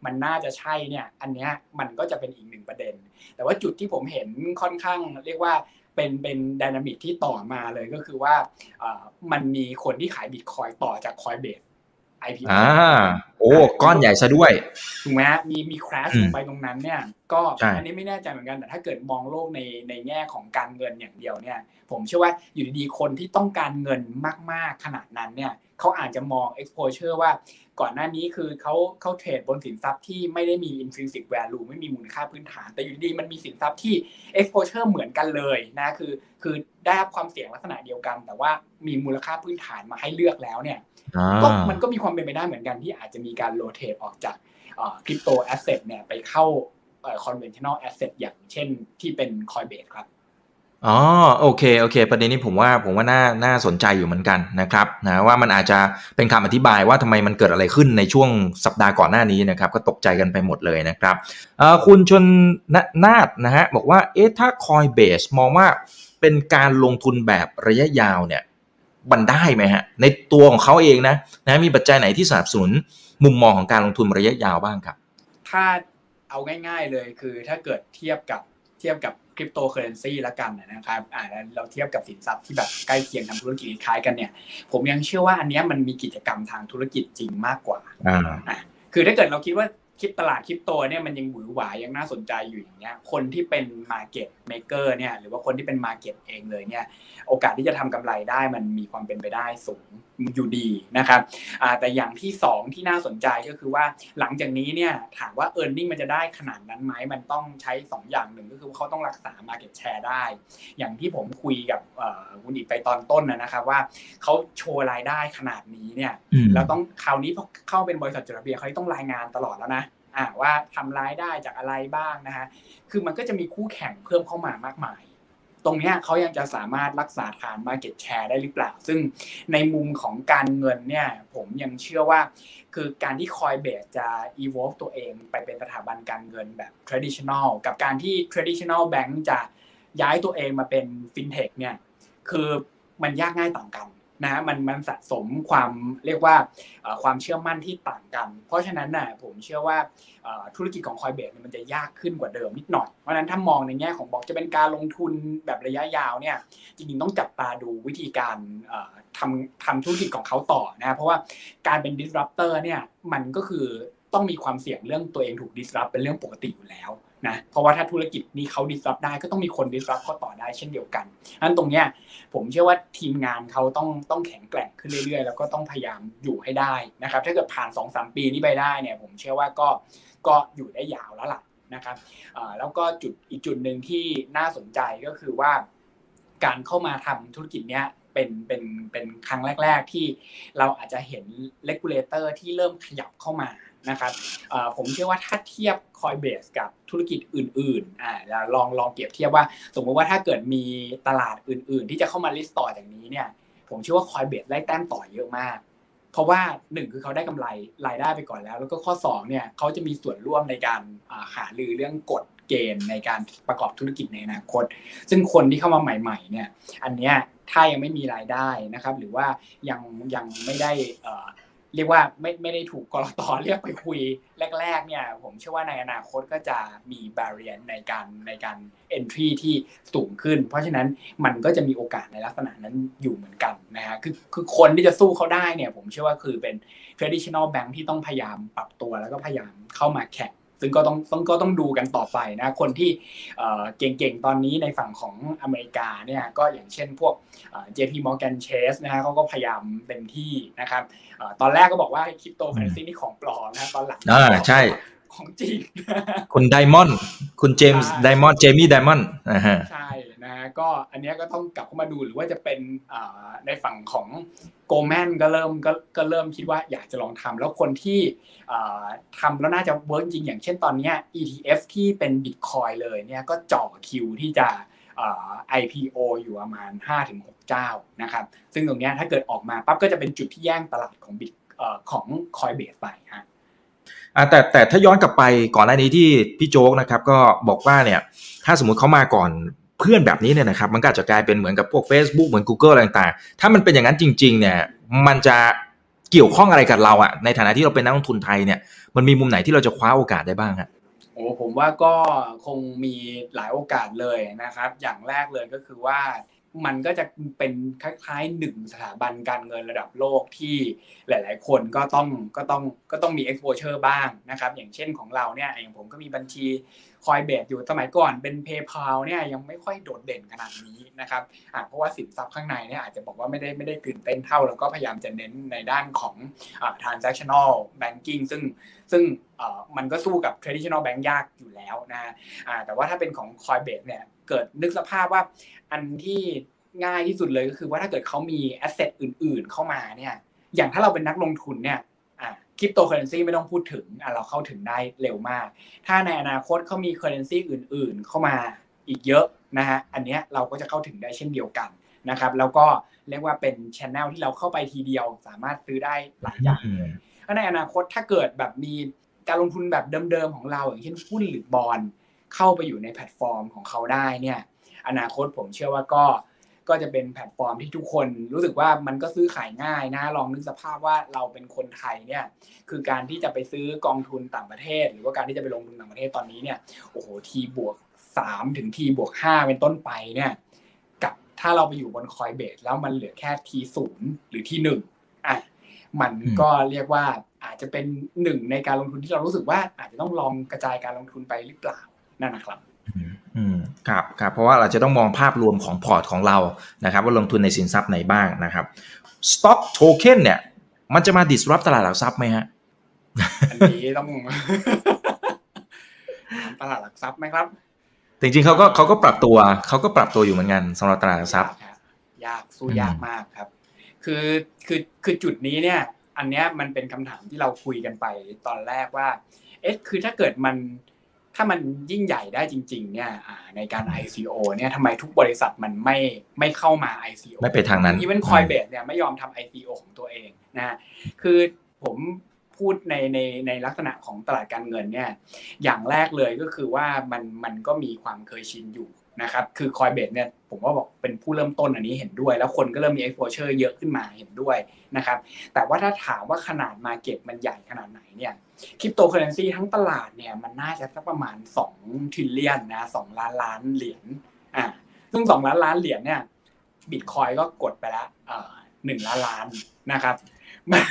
มันน่าจะใช่เนี่ย อันเนี้ยมันก็จะเป็นอีกหนึ่งประเด็น แต่ว่าจุดที่ผมเห็นค่อนข้างเรียกว่าเป็นเป็นดินามิกที่ต่อมาเลยก็คือว่ามันมีคนที่ขายบิตคอยต่อจากคอยเบส IPO อ่าโอ้ก้อนใหญ่ซะด้วยถูกไหมฮะมีมีคราชไปตรงนั้นเนี่ยก็อันนี้ไม่แน่ใจเหมือนกันแต่ถ้าเกิดมองโลกในในแง่ของการเงินอย่างเดียวเนี่ย ผมเชื่อว่าอยู่ดีๆคนที่ต้องการเงินมากๆขนาดนั้นเนี่ย เขาอาจจะมอง exposure ว่าก่อนหน้านี้คือเขาเขาเทรดบนสินทรัพย์ที่ไม่ได้มี intrinsic value ไม่มีมูลค่าพื้นฐาน แต่อยู่ดีมันมีสินทรัพย์ที่ exposure เหมือนกันเลยนะคือคือได้รับความเสี่ยงลักษณะเดียวกัน แต่ว่ามีมูลค่าพื้นฐานมาให้เลือกแล้วเนี่ยก็มันก็มีความเป็นไปได้เหมือนกันที่อาจจะมีการ rotate ออกจาก crypto asset เนี่ยไปเข้า conventional asset อย่างเช่นที่เป็น Coinbase ครับ อ๋อโอเคโอเค ประเด็นนี้ผมว่าผมว่าน่าน่าสนใจอยู่เหมือนกันนะครับนะว่ามันอาจจะเป็นคำอธิบายว่าทำไมมันเกิดอะไรขึ้นในช่วงสัปดาห์ก่อนหน้านี้นะครับ ก็ตกใจกันไปหมดเลยนะครับคุณชนนาดนะฮะบอกว่าเอ๊ะถ้า Coinbase มองว่าเป็นการลงทุนแบบระยะยาวเนี่ยบันได้ไหมฮะ ในตัวของเขาเองนะนะมีปัจจัยไหนที่สนับสนุนมุมมองของการลงทุนระยะยาวบ้างครับ ถ้าเอาง่าย ๆเลยคือถ้าเกิดเทียบกับเทียบกับ ริปโตเคอเรนซีละกันนะครับอ่าเราเทียบกับสินทรัพย์ที่แบบใกล้เคียงทำธุรกิจคล้ายกันเนี่ย ผมยังเชื่อว่าอันนี้มันมีกิจกรรมทางธุรกิจจริงมากกว่าอ่าคือถ้าเกิดเราคิดว่า คริปตลาดคริปโตเนี่ยมันยังหวือหวายังน่าสนใจอยู่อย่างเงี้ยคนที่เป็น market maker เนี่ยหรือว่าคนที่เป็น market เองเลยเนี่ยโอกาสที่จะทำกำไรได้มันมีความเป็นไปได้สูงอยู่ดีนะครับแต่อย่างที่ 2 ที่น่าสนใจก็คือว่าหลังจากนี้เนี่ยถามว่า e a r n i n g มันจะได้ขนาดนั้นไหมมันต้องใช้ 2 อย่างหนึ่งก็คือเขาต้องรักษา Market Share ได้ อย่างที่ผมคุยกับคุณอีกไปตอนต้นนะครับว่าเขาโชว์รายได้ขนาดนี้เนี่ยเราต้องคราวนี้พอเข้าเป็นบริษัทจดทะเบียนเขาต้องรายงานตลอดแล้วนะ ว่าทำรายได้จากอะไรบ้างนะฮะคือมันก็จะมีคู่แข่งเพิ่มเข้ามามากมาย ตรงนี้เขายังจะสามารถรักษาฐาน Market Share ได้หรือเปล่า ซึ่งในมุมของการเงินเนี่ยผมยังเชื่อว่า คือการที่ Coinbase จะ evolve ตัวเองไปเป็นสถาบันการเงินแบบ traditional กับการที่ traditional bank จะย้ายตัวเองมาเป็น fintech เนี่ยคือมันยากง่ายต่างกัน นะมันมันสะสมความเรียกว่าความเชื่อมั่นที่ต่างกัน เพราะฉะนั้นน่ะผมเชื่อว่าธุรกิจของคอยเบสมันจะยากขึ้นกว่าเดิมนิดหน่อย เพราะนั้นถ้ามองในแง่ของบอกจะเป็นการลงทุนแบบระยะยาวเนี่ยจริงๆต้องจับตาดูวิธีการทำทำธุรกิจของเขาต่อนะเพราะว่าการเป็น disruptor เนี่ยมันก็คือต้องมีความเสี่ยงเรื่องตัวเองถูก disrupt เป็นเรื่องปกติอยู่แล้ว นะเพราะว่าถ้าธุรกิจนี้เขา disrupt ได้ก็ต้องมีคน disrupt เขาต่อได้เช่นเดียวกันอันตรงเนี้ยผมเชื่อว่าทีมงานเขาต้องต้องแข็งแกร่งขึ้นเรื่อยๆ แล้วก็ต้องพยายามอยู่ให้ได้นะครับถ้าเกิดผ่าน2อสปีนี้ไปได้เนี่ยผมเชื่อว่าก็ก็อยู่ได้ยาวแล้วล่ะนะครับแล้วก็จุดอีกจุดหนึ่งที่น่าสนใจก็คือว่า การเข้ามาทำธุรกิจเนี้ยเป็นเป็นเป็นครั้งแรก ๆ ที่เราอาจจะเห็น regulator ที่เริ่มขยับเข้ามา นะครับผมเชื่อว่าถ้าเทียบ Coinbase กับธุรกิจอื่นๆอ่าลองลองเปรียบเทียบว่า สมมติว่าถ้าเกิดมีตลาดอื่น ๆ ที่จะเข้ามาลิสต์ต่อจากนี้เนี่ยผมเชื่อว่า Coinbase ได้แต้มต่อเยอะมาก เพราะว่าหนึ่งคือเขาได้กำไรรายได้ไปก่อนแล้ว แล้วก็ข้อ2เนี่ยเขาจะมีส่วนร่วมในการหาลือเรื่องกฎเกณฑ์ในการประกอบธุรกิจในอนาคต ซึ่งคนที่เข้ามาใหม่ๆเนี่ยอันเนี้ยถ้ายังไม่มีรายได้นะครับ หรือว่ายังยังไม่ได้ เรียกว่าไม่ไม่ได้ถูกกรตเรียกไปคุยแรก ๆ เนี่ย ผมเชื่อว่าในอนาคตก็จะมีบาเรียนในการในการ entry ที่สูงขึ้น เพราะฉะนั้นมันก็จะมีโอกาสในลักษณะนั้นอยู่เหมือนกันนะฮะคือคือคนที่จะสู้เขาได้เนี่ย ผมเชื่อว่าคือเป็น traditional bank ที่ต้องพยายามปรับตัวแล้วก็พยายามเข้ามาแข่ง ซึ่งก็ต้องต้องก็ต้องดูกันต่อไปนะ คนที่เก่งๆ ตอนนี้ในฝั่งของอเมริกาเนี่ยก็อย่างเช่นพวก JP Morgan Chase นะฮะเขาก็พยายามเต็มที่นะครับตอนแรกก็บอกว่าคริปโตเคอเรนซีนี่ของปลอมนะตอนหลังอ่าใช่ของจริงคุณไดมอนด์คุณเจมส์ไดมอนด์เจมี่ไดมอนด์ใช่นะ ก็อันนี้ก็ต้องกลับเข้ามาดูหรือว่าจะเป็นในฝั่งของ Goldman ก็เริ่มก็เริ่มคิดว่าอยากจะลองทำแล้วคนที่ทำแล้วน่าจะ work จริงอย่างเช่นตอนนี้ ETF ที่เป็นบิตคอยเลยเนี่ยก็จ่อคิวที่จะ IPO อยู่ประมาณ 5-6 เจ้านะครับ ซึ่งตรงนี้ถ้าเกิดออกมาปั๊บก็จะเป็นจุดที่แย่งตลาดของบิตของ Coinbase ไปฮะแต่แต่ถ้าย้อนกลับไปก่อนหน้านี้ที่พี่โจ๊กนะครับ ก็บอกว่าเนี่ยถ้าสมมติเขามาก่อน เพื่อนแบบนี้เนี่ยนะครับมันก็จะกลายเป็นเหมือนกับพวก Facebook เหมือน Google อะไรต่างๆ ถ้ามันเป็นอย่างนั้นจริง ๆ เนี่ย มันจะเกี่ยวข้องอะไรกับเราอะในฐานะที่เราเป็นนักลงทุนไทยเนี่ยมันมีมุมไหนที่เราจะคว้าโอกาสได้บ้างครโอ้ผมว่าก็คงมีหลายโอกาสเลยนะครับ อย่างแรกเลยก็คือว่ามันก็จะเป็นคล้ายๆหนึ่งสถาบันการเงินระดับโลกที่หลาย ๆ คนก็ต้องก็ต้องก็ต้องมี exposure บ้างนะครับ อย่างเช่นของเราเนี่ยอย่างผมก็มีบัญชี คอยเบสอยู่สมัยก่อนเป็น PayPal เนี่ยยังไม่ค่อยโดดเด่นขนาดนี้นะครับเพราะว่าสินทรัพย์ข้างในเนี่ยอาจจะบอกว่าไม่ได้ไม่ได้ตื่นเต้นเท่า แล้วก็พยายามจะเน้นในด้านของอ่า transactional banking ซึ่งซึ่งมันก็สู้กับ traditional bank ยากอยู่แล้วนะแต่ว่าถ้าเป็นของ Coinbase เนี่ยเกิดนึกสภาพว่าอันที่ง่ายที่สุดเลยก็คือว่าถ้าเกิดเขามี asset อื่น ๆ เข้ามาเนี่ยอย่างถ้าเราเป็นนักลงทุนเนี่ย คริปโตเคอเรนซีไม่ต้องพูดถึงอะเราเข้าถึงได้เร็วมาก ถ้าในอนาคตเขามี currency อื่น ๆ เข้ามาอีกเยอะนะฮะอันนี้เราก็จะเข้าถึงได้เช่นเดียวกันนะครับแล้วก็เรียกว่าเป็น channel ที่เราเข้าไปทีเดียว สามารถซื้อได้หลายอย่างเลยในอนาคตถ้าเกิดแบบมีการลงทุนแบบเดิมๆของเราอย่างเช่นหุ้นหรือบอลเข้าไปอยู่ในแพลตฟอร์มของเขาได้เนี่ยอนาคตผมเชื่อว่าก็ ก็จะเป็นแพลตฟอร์มที่ทุกคนรู้สึกว่ามันก็ซื้อขายง่ายนะลองนึกสภาพว่าเราเป็นคนไทยเนี่ยคือการที่จะไปซื้อกองทุนต่างประเทศ หรือว่าการที่จะไปลงทุนต่างประเทศตอนนี้เนี่ยโอ้โหทีบวกสามถึงทีบวกห้าเป็นต้นไปเนี่ยกับถ้าเราไปอยู่บนคอยเบสแล้วมันเหลือแค่ทีศูนย์หรือทีหนึ่งอะมันก็เรียกว่าอาจจะเป็นหนึ่งในการลงทุนที่เรารู้สึกว่าอาจจะต้องลองกระจายการลงทุนไปหรือเปล่านั่นนะครับ อืมครับครับเพราะว่าเราจะต้องมองภาพรวมของพอร์ตของเรานะครับ ว่าลงทุนในสินทรัพย์ไหนบ้างนะครับ Stock Token เนี่ย มันจะมา disrupt ตลาดหลักทรัพย์ไหมฮะอันนี้ต้องตลาดหลักทรัพย์ไหมครับ จริงๆเขาก็เขาก็ปรับตัวเขาก็ปรับตัวอยู่เหมือนกันสำหรับตลาดหลักทรัพย์ยากสู้ยากมากครับ คือคือคือจุดนี้เนี่ย อันเนี้ยมันเป็นคำถามที่เราคุยกันไปตอนแรกว่า เอ๊ะคือถ้าเกิดมัน ถ้ามันยิ่งใหญ่ได้จริง ๆ เนี่ยในการ ICO เนี่ยทำไมทุกบริษัทมันไม่ไม่เข้ามา ICO ไม่ไปทางนั้นอีเวนคอยเบสเนี่ยไม่ยอมทำ ICO ของตัวเองนะคือผมพูดในในในลักษณะของตลาดการเงินเนี่ยอย่างแรกเลยก็คือว่ามันมันก็มีความเคยชินอยู่ นะครับคือคอยเบสเนี่ยผมว่าบอกเป็นผู้เริ่มต้นอันนี้เห็นด้วย แล้วคนก็เริ่มมี exposure เยอะขึ้นมาเห็นด้วยนะครับแต่ว่าถ้าถามว่าขนาดมาเก็ตมันใหญ่ขนาดไหนเนี่ยคริปโตเคอเรนซีทั้งตลาดเนี่ยมันน่าจะสักประมาณ2ทริลเลียนนะสองล้านล้านเหรียญอ่าซึ่ง 2 ล้านล้านเหรียญเนี่ยบิตคอยน์ก็กดไปแล้วหนึ่งล้านล้านนะครับมัน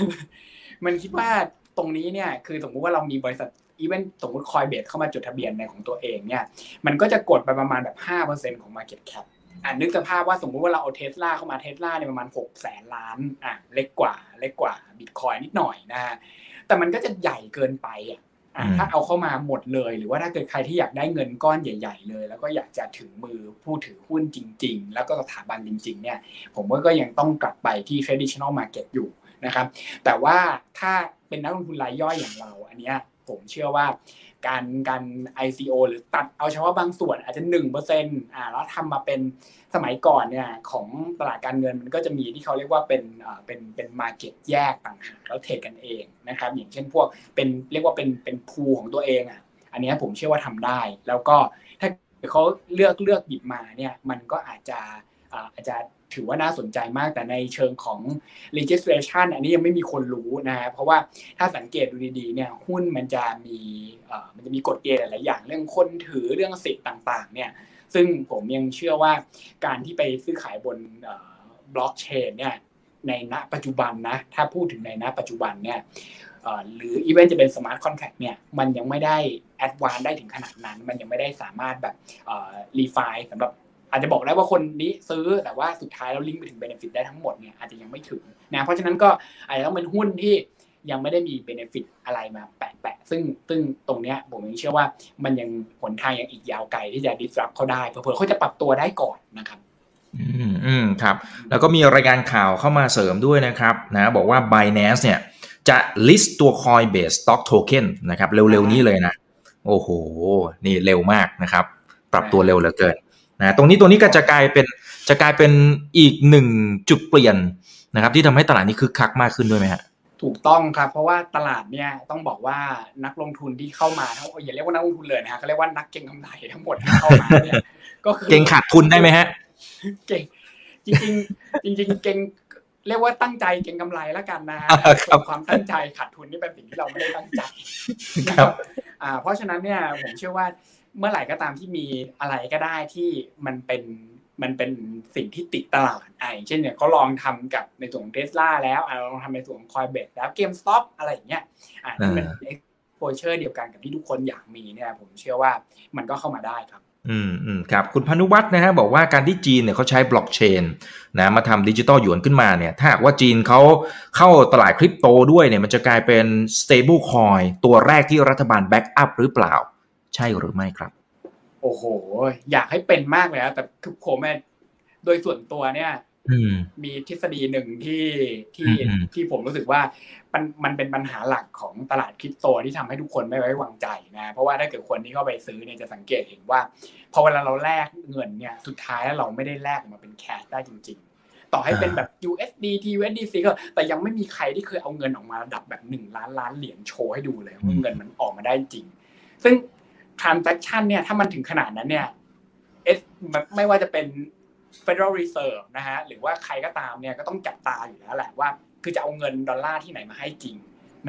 มันคิดว่าตรงนี้เนี่ยคือสมมุติว่าเรามีบริษัท even สมมติ Coinbase เข้ามาจดทะเบียนในของตัวเองเนี่ย มันก็จะกดไปประมาณแบบห้าเปอร์เซ็นของ Market Cap อ่านึกสภาพว่าสมมุติว่าเราเอาเทสลาเข้ามาเทสลาเนี่ยประมาณหกแสนล้านอะเล็กกว่าเล็กกว่าบิตคอยน์นิดหน่อยนะฮะแต่มันก็จะใหญ่เกินไปอะถ้าเอาเข้ามาหมดเลย หรือว่าถ้าเกิดใครที่อยากได้เงินก้อนใหญ่ ๆ เลย แล้วก็อยากจะถึงมือผู้ถือหุ้นจริง ๆ แล้วก็สถาบันจริง ๆ เนี่ย ผมว่าก็ยังต้องกลับไปที่ traditional market อยู่ นะครับ แต่ว่าถ้าเป็นนักลงทุนรายย่อยอย่างเรา อันนี้ผมเชื่อว่าการการ ICO หรือตัดเอาเฉพาะบางส่วนอาจจะหนึ่งเปอร์เซ็นต์อ่าแล้วทำมาเป็นสมัยก่อนเนี่ยของตลาดการเงินมันก็จะมีที่เขาเรียกว่าเป็นอ่าเป็นเป็นมาเก็ตแยกต่างหากแล้วเทรดกันเองนะครับอย่างเช่นพวกเป็นเรียกว่าเป็นเป็นพูของตัวเองอะอันนี้ผมเชื่อว่าทำได้ แล้วก็ถ้าเขาเลือกเลือกหยิบมาเนี่ยมันก็อาจจะ อาจจะถือว่าน่าสนใจมากแต่ในเชิงของ registration อันนี้ยังไม่มีคนรู้นะเพราะว่าถ้าสังเกตดูดีๆเนี่ยหุ้นมันจะมีมันจะมีกฎเกณฑ์หลายอย่างเรื่องคนถือเรื่องสิทธิ์ต่างๆเนี่ยซึ่งผมยังเชื่อว่าการที่ไปซื้อขายบนบล็อกเชนเนี่ยในณปัจจุบันนะถ้าพูดถึงในณปัจจุบันเนี่ยหรือ even จะเป็น smart contract เนี่ยมันยังไม่ได้ advance ได้ถึงขนาดนั้น มันยังไม่ได้สามารถแบบรีไฟล์สำหรับ อาจจะบอกได้ว่าคนนี้ซื้อแต่ว่าสุดท้ายแล้วลิงก์ไปถึง benefit ได้ทั้งหมดเนี่ยอาจจะยังไม่ถึงนะเพราะฉะนั้นก็อาจจะต้องเป็นหุ้นที่ยังไม่ได้มี benefit อะไรมาแปะๆซึ่งซึ่งตรงเนี้ยผมยังเชื่อว่ามันยังหนทางยังอีกยาวไกลที่จะ disrupt เขาได้เผื่อเขาจะปรับตัวได้ก่อนนะครับอืมอืมครับ แล้วก็มีรายการข่าวเข้ามาเสริมด้วยนะครับนะบอกว่า Binance เนี่ยจะ list ตัว Coinbase Stock Token นะครับเร็วๆนี้เลยนะ โอ้โห นี่เร็วมากนะครับ ปรับตัวเร็วเหลือเกิน นะตรงนี้ตัวนี้ก็จะกลายเป็นจะกลายเป็นอีกหนึ่งจุดเปลี่ยนนะครับ ที่ทำให้ตลาดนี้คึกคักมากขึ้นด้วยไหมฮะถูกต้องครับ เพราะว่าตลาดเนี่ยต้องบอกว่านักลงทุนที่เข้ามาทั้งอย่าเรียกว่านักลงทุนเลยนะฮะเขาเรียกว่านักเก็งกำไรทั้งหมดที่เข้ามาเนี่ยก็คือเก่งขาดทุนได้ไหมฮะเก่งจริงๆจริงๆเก็งเรียกว่าตั้งใจเก็งกำไรแล้วกันนะฮะความตั้งใจขาดทุนนี่เป็นสิ่งที่เราไม่ได้ตั้งใจครับอ่าเพราะฉะนั้นเนี่ยผมเชื่อว่า เมื่อไหร่ก็ตามที่มีอะไรก็ได้ที่มันเป็นมันเป็นสิ่งที่ติดตลาดอ่าอย่างเช่นเนี่ยเขาลองทำกับในส่วนของเทสลาแล้วอ่าลองทำในส่วนของ Coinbase แล้ว GameStop อะไรอย่างเงี้ยอ่าที่มัน exposure เดียวกันกับที่ทุกคนอยากมีเนี่ยผมเชื่อว่ามันก็เข้ามาได้ครับอืมอืมครับคุณพนุวัฒน์นะฮะบอกว่าการที่จีนเนี่ยเขาใช้บล็อกเชนนะมาทำดิจิตอลหยวนขึ้นมาเนี่ย ถ้าหากว่าจีนเขาเข้าตลาดคริปโตด้วยเนี่ยมันจะกลายเป็น stable coin ตัวแรกที่รัฐบาล backup หรือเปล่า ใช่หรือไม่ครับ โอ้โห อยากให้เป็นมากเลยนะแต่คือผมโดยส่วนตัวเนี่ยมีทฤษฎีหนึ่งที่ที่ที่ผมรู้สึกว่ามันมันเป็นปัญหาหลักของตลาดคริปโตที่ทำให้ทุกคนไม่ไว้วางใจนะ เพราะว่าถ้าเกิดคนที่เข้าไปซื้อเนี่ยจะสังเกตเห็นว่าพอเวลาเราแลกเงินเนี่ยสุดท้ายเราไม่ได้แลกมาเป็นแคชได้จริง ๆ ต่อให้เป็นแบบ USDT USDC ก็แต่ยังไม่มีใครที่เคยเอาเงินออกมาระดับแบบหนึ่งล้านล้านเหรียญโชว์ให้ดูเลยว่าเงินมันออกมาได้จริง ซึ่ง transaction เนี่ยถ้ามันถึงขนาดนั้นเนี่ยเอสไม่ว่าจะเป็น Federal Reserve นะฮะหรือว่าใครก็ตามเนี่ยก็ต้องจับตาอยู่แล้วแหละว่า คือจะเอาเงินดอลลาร์ที่ไหนมาให้จริง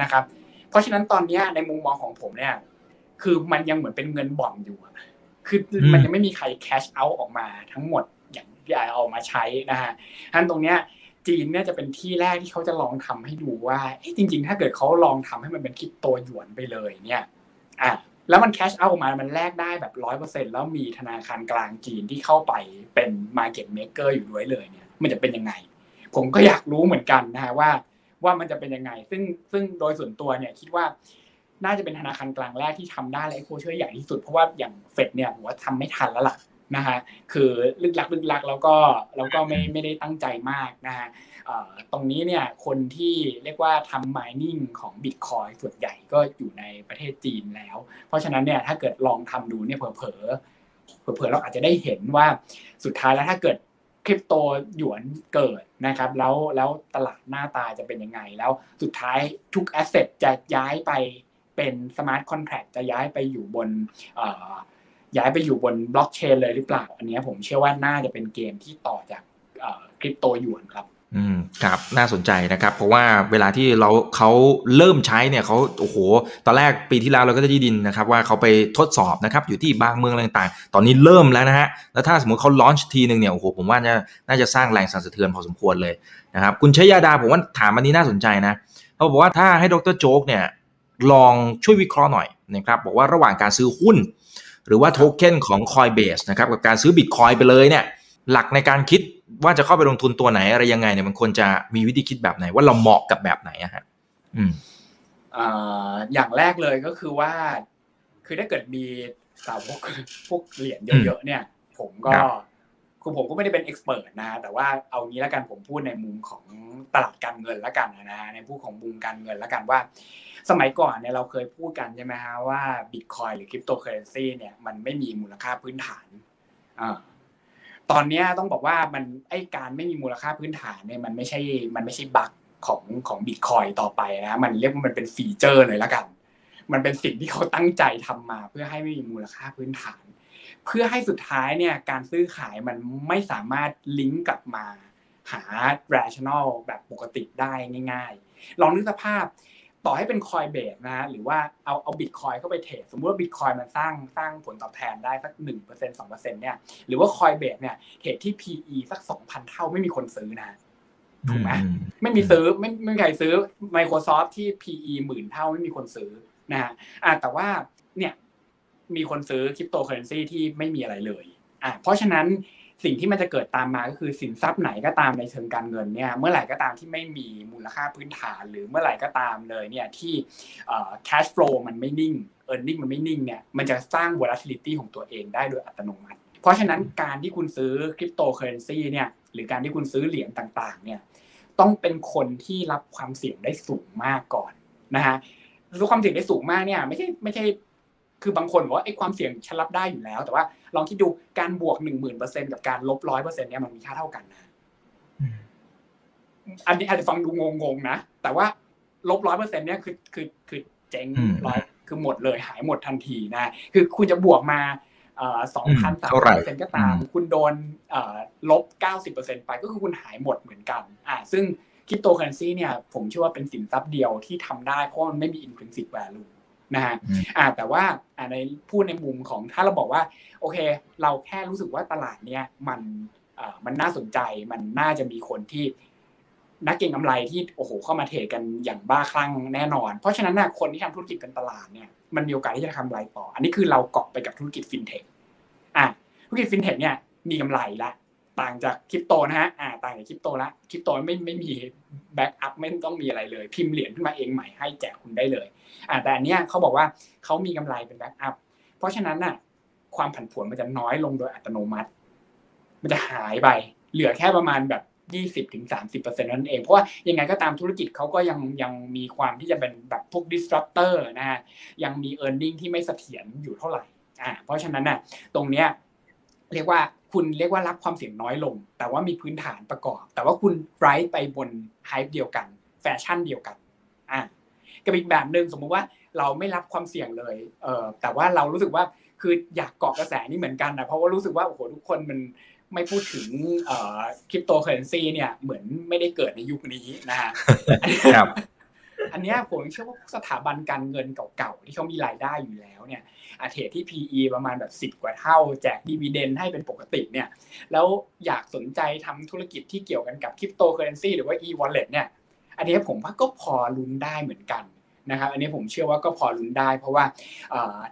นะครับ เพราะฉะนั้นตอนนี้ในมุมมองของผมเนี่ย คือมันยังเหมือนเป็นเงินบ่อนอยู่คือมันยังไม่มีใคร cash out ออกมาทั้งหมดอย่างที่เอามาใช้นะฮะท่านตรงเนี้ยจีนเนี่ยจะเป็นที่แรกที่เขาจะลองทำให้ดูว่าจริง ๆ ถ้าเกิดเขาลองทำให้มันเป็นคริปโตหยวนไปเลยเนี่ย อะ แล้วมัน cash out ออกมา มันแลกได้แบบร้อยเปอร์เซ็นแล้วมีธนาคารกลางจีนที่เข้าไปเป็น market maker อยู่ด้วยเลยเนี่ย มันจะเป็นยังไง ผมก็อยากรู้เหมือนกันนะฮะว่า ว่ามันจะเป็นยังไง ซึ่งซึ่งโดยส่วนตัวเนี่ยคิดว่าน่าจะเป็นธนาคารกลางแรกที่ทำได้และโคเชื่อใหญ่ที่สุดเพราะว่าอย่างเฟดเนี่ยผมว่าทำไม่ทันแล้วล่ะนะฮะคือลึกลักลึกลักแล้วก็แล้วก็ไม่ไม่ได้ตั้งใจมากนะฮะ ตรงนี้เนี่ยคนที่เรียกว่าทำ mining ของบิตคอยส่วนใหญ่ก็อยู่ในประเทศจีนแล้ว เพราะฉะนั้นเนี่ยถ้าเกิดลองทำดูเนี่ยเผลอเผลอเผลอเราอาจจะได้เห็นว่าสุดท้ายแล้วถ้าเกิดคริปโตหยวนเกิดนะครับ แล้วแล้วตลาดหน้าตาจะเป็นยังไง แล้วสุดท้ายทุก asset จะย้ายไปเป็น smart contract จะย้ายไปอยู่บนย้ายไปอยู่บนบล็อกเชนเลยหรือเปล่า อันนี้ผมเชื่อว่าน่าจะเป็นเกมที่ต่อจากคริปโตหยวนครับ อืมครับน่าสนใจนะครับ เพราะว่าเวลาที่เราเขาเริ่มใช้เนี่ยเขาโอ้โห ตอนแรกปีที่แล้วเราก็จะได้ยินนะครับ ว่าเขาไปทดสอบนะครับอยู่ที่บางเมืองต่างๆ ตอนนี้เริ่มแล้วนะฮะแล้วถ้าสมมติเขาลอนช์ทีหนึ่งเนี่ยโอ้โหผมว่าจะน่าจะสร้างแรงสั่นสะเทือนพอสมควรเลยนะครับคุณชยาดาผมว่าถามอันนี้น่าสนใจนะเขาบอกว่าถ้าให้ดรโจ๊กเนี่ยลองช่วยวิเคราะห์หน่อยนะครับบอกว่าระหว่างการซื้อหุ้น หรือว่าโทเค็นของ Coinbase นะครับกับการซื้อบิตคอยไปเลยเนี่ยหลักในการคิด ว่าจะเข้าไปลงทุนตัวไหนอะไรยังไงเนี่ยมันควรจะมีวิธีคิดแบบไหน ว่าเราเหมาะกับแบบไหนอะฮะอืมอย่างแรกเลยก็คือว่า คือถ้าเกิดมีสาวกพวกเหรียญเยอะๆเนี่ย ผมก็คือผมก็ไม่ได้เป็น expert นะแต่ว่าเอางี้แล้วกันผมพูดในมุมของตลาดการเงินแล้วกันนะฮะในพูดของมุมการเงินแล้วกันว่า สมัยก่อนเนี่ยเราเคยพูดกันใช่ไหมฮะว่าบิตคอยน์หรือคริปโตเคอเรนซีเนี่ยมันไม่มีมูลค่าพื้นฐานอ่า ตอนนี้ต้องบอกว่ามันไอการไม่มีมูลค่าพื้นฐานเนี่ยมันไม่ใช่มันไม่ใช่บั๊กของของบิตคอยต่อไปนะมันเรียกว่ามันเป็นฟีเจอร์เลยละกัน มันเป็นสิ่งที่เขาตั้งใจทำมา เพื่อให้ไม่มีมูลค่าพื้นฐาน เพื่อให้สุดท้ายเนี่ยการซื้อขายมันไม่สามารถลิงก์กลับมาหา rational แบบปกติได้ง่าย ๆ ลองนึกสภาพ ต่อให้เป็นคอยเบสนะหรือว่าเอาเอาบิตคอยเข้าไปเทรดสมมติว่าบิตคอยมันสร้างสร้างผลตอบแทนได้สักหนึ่งเปอร์เซ็นต์สองเปอร์เซ็นต์เนี่ยหรือว่าคอยเบสเนี่ยเทรดที่ PE สักสองพันเท่าไม่มีคนซื้อนะถูกไหมไม่มีซื้อไม่ไม่มีใครซื้อ Microsoft ที่ PE หมื่นเท่าไม่มีคนซื้อนะฮะอ่าแต่ว่าเนี่ยมีคนซื้อคริปโตเคอเรนซีที่ไม่มีอะไรเลยอ่าเพราะฉะนั้น สิ่งที่มันจะเกิดตามมาก็คือสินทรัพย์ไหนก็ตามในเชิงการเงินเนี่ยเมื่อไหร่ก็ตามที่ไม่มีมูลค่าพื้นฐาน หรือเมื่อไหร่ก็ตามเลยเนี่ยที่ cash flow มันไม่นิ่ง earning มันไม่นิ่งเนี่ยมันจะสร้าง volatility ของตัวเองได้โดยอัตโนมัติ เพราะฉะนั้นการที่คุณซื้อคริปโตเคอเรนซีเนี่ยหรือการที่คุณซื้อเหรียญต่างๆเนี่ยต้องเป็นคนที่รับความเสี่ยงได้สูงมากก่อนนะฮะรู้ความเสี่ยงได้สูงมากเนี่ยไม่ใช่ไม่ใช่คือบางคนบอกว่าไอ้ความเสี่ยงฉันรับได้อยู่แล้ว แต่ว่า ลองคิดดูการบวกหนึ่งหมื่นเปอร์เซ็นกับการลบร้อยเปอร์เซ็นเนี่ยมันมีค่าเท่ากันนะอันนี้อาจจะฟังดูงงๆนะ แต่ว่าลบร้อยเปอร์เซ็นต์เนี่ยคือคือคือเจ๊งร้อยคือหมดเลยหายหมดทันทีนะ คือคุณจะบวกมาสองพันสามเปอร์เซ็นต์ก็ตาม คุณโดนลบเก้าสิบเปอร์เซ็นต์ไปก็คือคุณหายหมดเหมือนกันอ่าซึ่งคริปโตเคอเรนซีเนี่ยผมเชื่อว่าเป็นสินทรัพย์เดียวที่ทำได้เพราะมันไม่มี intrinsic value นะฮะอ่าแต่ว่าอ่าในพูดในมุมของถ้าเราบอกว่า โอเค เราแค่รู้สึกว่าตลาดเนี้ยมันอ่ามันน่าสนใจมันน่าจะมีคนที่นักเก็งกำไรที่โอ้โหเข้ามาเทรดกันอย่างบ้าคลั่งแน่นอน เพราะฉะนั้นนะคนที่ทำธุรกิจเป็นตลาดเนี่ยมันมีโอกาสที่จะทำกำไรต่อ อันนี้คือเราเกาะไปกับธุรกิจฟินเทคอะธุรกิจฟินเทคเนี่ยมีกำไรละ ต่างจากคริปโตนะฮะอ่าต่างจากคริปโตละคริปโตไม่ไม่มี backup ไม่ต้องมีอะไรเลย พิมพ์เหรียญขึ้นมาเองใหม่ให้แจกคุณได้เลยอ่าแต่อันเนี้ยเขาบอกว่าเขามีกำไรเป็น backupเพราะฉะนั้นน่ะความผันผวนมันจะน้อยลงโดยอัตโนมัติ มันจะหายไป เหลือแค่ประมาณแบบยี่สิบถึงสามสิบเปอร์เซ็นต์นั่นเอง เพราะว่ายังไงก็ตามธุรกิจเขาก็ยังยังมีความที่จะเป็นแบบพวก disruptor นะฮะยังมี e a r n i n g ที่ไม่เสถียรอยู่เท่าไหร่อ่าเพราะฉะนั้นน่ะตรงเนี้ยเรียกว่า คุณเรียกว่ารับความเสี่ยงน้อยลง แต่ว่ามีพื้นฐานประกอบ แต่ว่าคุณ ride ไปบน hype เดียวกัน แฟชั่นเดียวกันอ่ากับอีกแบบหนึ่งสมมุติว่าเราไม่รับความเสี่ยงเลยเออแต่ว่าเรารู้สึกว่าคืออยากเกาะกระแสนี้เหมือนกันนะเพราะว่ารู้สึกว่าโอ้โหทุกคนมันไม่พูดถึงคริปโตเคอเรนซีเนี่ยเหมือนไม่ได้เกิดในยุคนี้นะฮะครับ อันนี้ผมเชื่อว่าสถาบันการเงินเก่าๆที่เขามีรายได้อยู่แล้วเนี่ยอ่าเทรดที่ PE ประมาณแบบสิบกว่าเท่า แจก dividend ให้เป็นปกติเนี่ยแล้วอยากสนใจทำธุรกิจที่เกี่ยวกันกับคริปโตเคอเรนซีหรือว่า e-wallet เนี่ยอันนี้ผมว่าก็พอลุ้นได้เหมือนกันนะครับอันนี้ผมเชื่อว่าก็พอลุ้นได้ เพราะว่า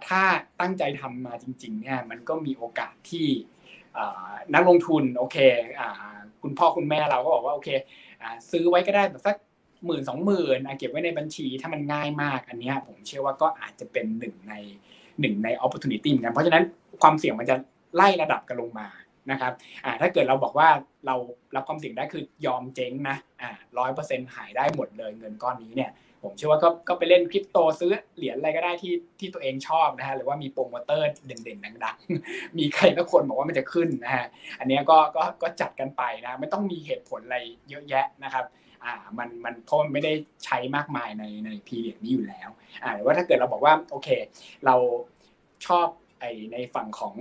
ถ้าตั้งใจทำมาจริงๆเนี่ยมันก็มีโอกาสที่นักลงทุนโอเคคุณพ่อคุณแม่เราก็บอกว่าโอเคซื้อไว้ก็ได้แบบสัก หมื่นสองหมื่นเก็บไว้ในบัญชีถ้ามันง่ายมากอันนี้ผมเชื่อว่าก็อาจจะเป็นหนึ่งในหนึ่งใน opportunity เหมือนกันเพราะฉะนั้นความเสี่ยงมันจะไล่ระดับกันลงมานะครับถ้าเกิดเราบอกว่าเรารับความเสี่ยงได้คือยอมเจ๊งนะร้อยเปอร์เซ็นต์หายได้หมดเลยเงินก้อนนี้เนี่ยผมเชื่อว่าก็ก็ไปเล่นคริปโตซื้อเหรียญอะไรก็ได้ที่ที่ตัวเองชอบนะฮะหรือว่ามีโปรโมเตอร์เด่นๆดังๆ มีใครสักคนบอกว่ามันจะขึ้นนะฮะอันนี้ก็ก็ก็จัดกันไปนะไม่ต้องมีเหตุผลอะไรเยอะแยะนะครับ อ่ามันมันเพราะมันไม่ได้ใช้มากมายในในพีเรียดนี้อยู่แล้วอ่าว่าถ้าเกิดเราบอกว่าโอเค เราชอบไอในฝั่งของ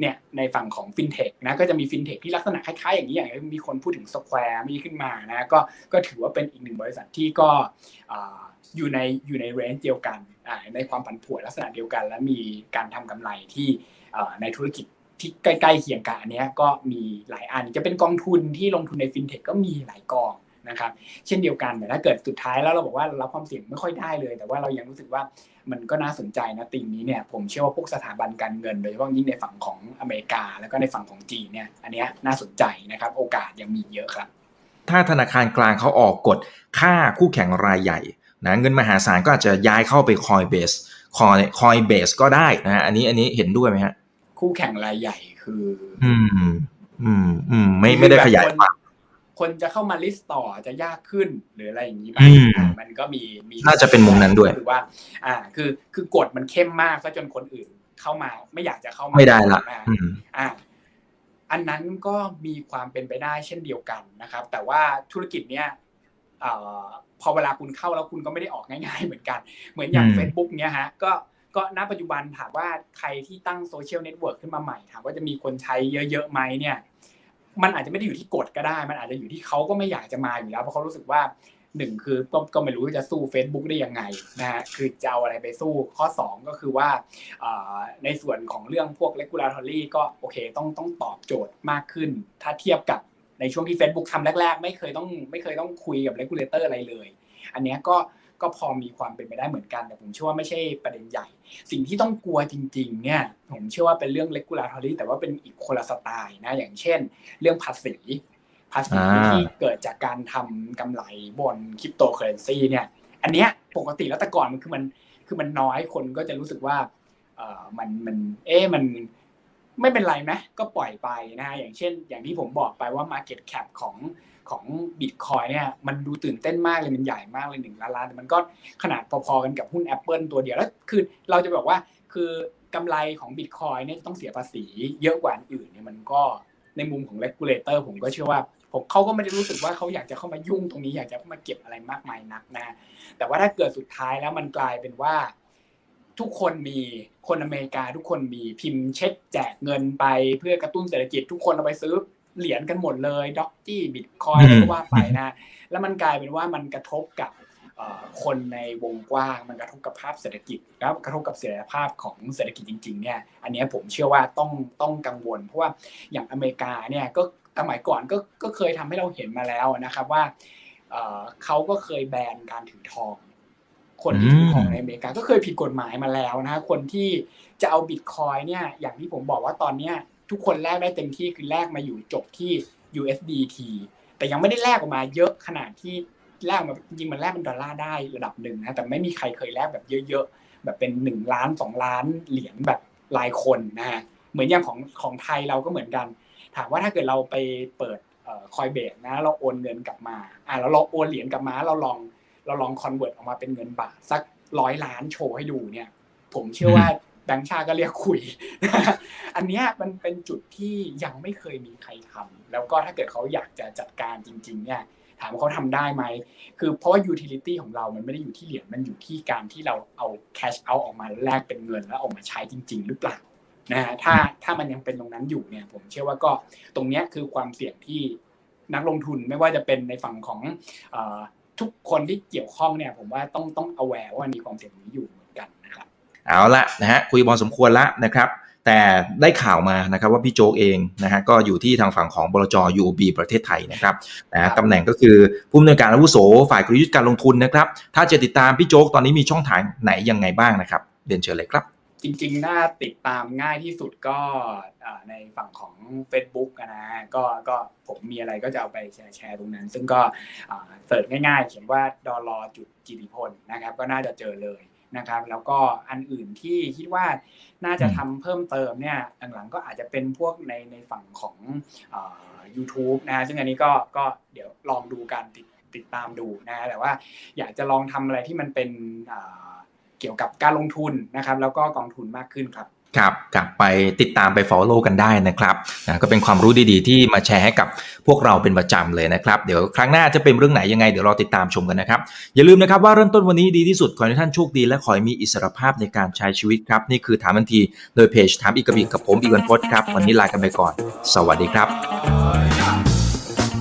เนี่ยในฝั่งของฟินเทคนะก็จะมีฟินเทคที่ลักษณะคล้ายๆอย่างนี้อย่างมีคนพูดถึง Square มีขึ้นมานะก็ก็ถือว่าเป็นอีกหนึ่งบริษัทที่ก็อยู่ในอยู่ใน range เดียวกันในความผันผวนลักษณะเดียวกัน และมีการทำกำไรที่ในธุรกิจที่ใกล้ๆเคียงกันอันนี้ก็มีหลายอันจะเป็นกองทุนที่ลงทุนในฟินเทคก็มีหลายกอง นะครับ เช่นเดียวกันแต่ถ้าเกิดสุดท้ายแล้วเราบอกว่ารับความเสี่ยงไม่ค่อยได้เลย แต่ว่าเรายังรู้สึกว่ามันก็น่าสนใจนะตีนี้เนี่ยผมเชื่อว่าพวกสถาบันการเงิน โดยเฉพาะยิ่งในฝั่งของอเมริกา แล้วก็ในฝั่งของจีนเนี่ยอันนี้น่าสนใจนะครับ โอกาสยังมีเยอะครับ ถ้าธนาคารกลางเขาออกกฎค่าคู่แข่งรายใหญ่นะเงินมหาศาลก็อาจจะย้ายเข้าไปคอยเบสคอยคอยเบสก็ได้นะฮะอันนี้อันนี้เห็นด้วยไหมฮะคู่แข่งรายใหญ่คือ อืม อืม อืม ไม่ไม่ได้ขยายความ คนจะเข้ามาลิสต์ต่อจะยากขึ้นหรืออะไรอย่างนี้ไปมันก็มีมีน่าจะเป็นมุมนั้นด้วยหรือว่า อ่า คือคือกฎมันเข้มมากซะจนคนอื่นเข้ามา ไม่อยากจะเข้ามาไม่ได้ละอ่าอันนั้นก็มีความเป็นไปได้เช่นเดียวกันนะครับ แต่ว่าธุรกิจเนี้ยพอเวลาคุณเข้าแล้วคุณก็ไม่ได้ออกง่าย ๆ เหมือนกัน เหมือนอย่าง Facebook เนี้ยฮะก็ก็ณปัจจุบันถามว่าใครที่ตั้ง social network ขึ้นมาใหม่ถามว่าจะมีคนใช้เยอะๆไหมเนี่ย มันอาจจะไม่ได้อยู่ที่กฎก็ได้ มันอาจจะอยู่ที่เขาก็ไม่อยากจะมาอยู่แล้วเพราะเขารู้สึกว่าหนึ่งคือก็ก็ไม่รู้จะสู้ Facebook ได้ยังไงนะฮะคือจะเอาอะไรไปสู้ข้อ 2 ก็คือว่าในส่วนของเรื่องพวก regulatory ก็โอเคต้องต้องตอบโจทย์มากขึ้น ถ้าเทียบกับในช่วงที่ Facebook ทำแรก ๆ ไม่เคยต้องไม่เคยต้องคุยกับ regulator อะไรเลย อันนี้ก็ ก็พอมีความเป็นไปได้เหมือนกัน แต่ผมเชื่อว่าไม่ใช่ประเด็นใหญ่ สิ่งที่ต้องกลัวจริง ๆ เนี่ย ผมเชื่อว่าเป็นเรื่อง regulatory แต่ว่าเป็นอีกคนละสไตล์นะ อย่างเช่น เรื่องภาษี ภาษีที่เกิดจากการทำกำไรบนคริปโตเคอเรนซีเนี่ย อันเนี้ยปกติแล้วแต่ก่อนมันคือมันคือมันน้อยคนก็จะรู้สึกว่าเออมันมันเอ๊มันไม่เป็นไรไหมก็ปล่อยไปนะฮะอย่างเช่น อย่างที่ผมบอกไปว่า Market Cap ของ ของบิตคอยน์เนี่ยมันดูตื่นเต้นมากเลยมันใหญ่มากเลยหนึ่งล้านล้านแต่มันก็ขนาดพอๆกันกับหุ้น Apple ตัวเดียวแล้วคือเราจะบอกว่าคือกำไรของบิตคอยน์เนี่ยต้องเสียภาษีเยอะกว่าอื่นเนี่ยมันก็ในมุมของ regulator ผมก็เชื่อว่าผมเขาก็ไม่ได้รู้สึกว่าเขาอยากจะเข้ามายุ่งตรงนี้อยากจะเข้ามาเก็บอะไรมากมายนักนะแต่ว่าถ้าเกิดสุดท้ายแล้วมันกลายเป็นว่า ทุกคนมีคนอเมริกาทุกคนมีพิมพ์เช็คแจกเงินไปเพื่อกระตุ้นเศรษฐกิจทุกคนเอาไปซื้อ เหรียญกันหมดเลย Doge บิตคอยน์ก็ว่าไปนะแล้วมันกลายเป็นว่ามันกระทบกับคนในวงกว้าง มันกระทบกับภาพเศรษฐกิจแล้วกระทบกับเสถียรภาพของเศรษฐกิจจริงๆเนี่ยอันนี้ผมเชื่อว่าต้องต้องกังวล เพราะว่าอย่างอเมริกาเนี่ยก็สมัยก่อนก็ก็เคยทำให้เราเห็นมาแล้วนะครับว่าเขาก็เคยแบนการถือทอง คนที่ถือทองในอเมริกาก็เคยผิดกฎหมายมาแล้วนะคนที่จะเอาบิตคอยเนี่ยอย่างที่ผมบอกว่าตอนเนี้ย ทุกคนแลกได้เต็มที่คือแลกมาอยู่จบที่ USDT แต่ยังไม่ได้แลกออกมาเยอะขนาดที่แลกมาจริงมันแลกเป็นดอลลาร์ได้ระดับหนึ่งนะแต่ไม่มีใครเคยแลกแบบเยอะๆแบบเป็นหนึ่งล้านสองล้านเหรียญแบบรายคนนะฮะเหมือนอย่างของของไทยเราก็เหมือนกัน ถามว่าถ้าเกิดเราไปเปิด Coinbase นะเราโอนเงินกลับมาอ่าเราลองโอนเหรียญกลับมาเราลองเราลอง convert ออกมาเป็นเงินบาทสักร้อยล้านโชว์ให้ดูเนี่ย ผมเชื่อว่า แบงก์ชาติก็เรียกคุย อันนี้มันเป็นจุดที่ยังไม่เคยมีใครทำแล้วก็ถ้าเกิดเขาอยากจะจัดการจริง ๆ เนี่ย ถามว่าเขาทำได้ไหม คือเพราะว่า utility ของเรา มันไม่ได้อยู่ที่เหรียญ มันอยู่ที่การที่เราเอา cash เอาออกมาแลกเป็นเงินแล้วออกมาใช้จริง ๆ หรือเปล่านะฮะถ้าถ้ามันยังเป็นตรงนั้นอยู่เนี่ย ผมเชื่อว่าก็ตรงนี้คือความเสี่ยงที่นักลงทุนไม่ว่าจะเป็นในฝั่งของทุกคนที่เกี่ยวข้องเนี่ย ผมว่าต้องต้องเอาแวว่ามีความเสี่ยงนี้อยู่ เหมือนกันนะครับเอาละนะฮะคุยบอลสมควรละนะครับแต่ได้ข่าวมานะครับว่าพี่โจ๊กเองนะฮะก็อยู่ที่ทางฝั่งของบลจ UOB ประเทศไทยนะครับนะตำแหน่งก็คือผู้อำนวยการอาวุโสฝ่ายกลยุทธ์การลงทุนนะครับ ถ้าจะติดตามพี่โจ๊กตอนนี้มีช่องทางไหนยังไงบ้างนะครับเดินเชิญเลยครับ จริงๆ น่าติดตามง่ายที่สุดก็ในฝั่งของ Facebook นะก็ก็ผมมีอะไรก็จะเอาไปแชร์แชร์ตรงนั้น ซึ่งก็เสิร์ชง่ายๆ เขียนว่าดอลลจุดจิติพลนะครับก็น่าจะเจอเลย นะครับ แล้วก็อันอื่นที่คิดว่าน่าจะทำเพิ่มเติมเนี่ยหลังๆก็อาจจะเป็นพวกในในฝั่งของยูทูบนะซึ่งอันนี้ก็ก็เดี๋ยวลองดูการติดติดตามดูนะแต่ว่าอยากจะลองทำอะไรที่มันเป็นเกี่ยวกับการลงทุนนะครับ แล้วก็กองทุนมากขึ้นครับ ครับกลับไปติดตามไป Follow กันได้นะครับนะก็เป็นความรู้ดีๆ ที่มาแชร์ให้กับพวกเราเป็นประจำเลยนะครับ เดี๋ยวครั้งหน้าจะเป็นเรื่องไหนยังไงเดี๋ยวรอติดตามชมกันนะครับ อย่าลืมนะครับว่าเริ่มต้นวันนี้ดีที่สุด ขอให้ท่านโชคดีและขอให้มีอิสรภาพในการใช้ชีวิตครับ นี่คือถามทันทีโดยเพจถามอีกกบิกับผมอีกวันพศครับ วันนี้ลากันไปก่อน สวัสดีครับ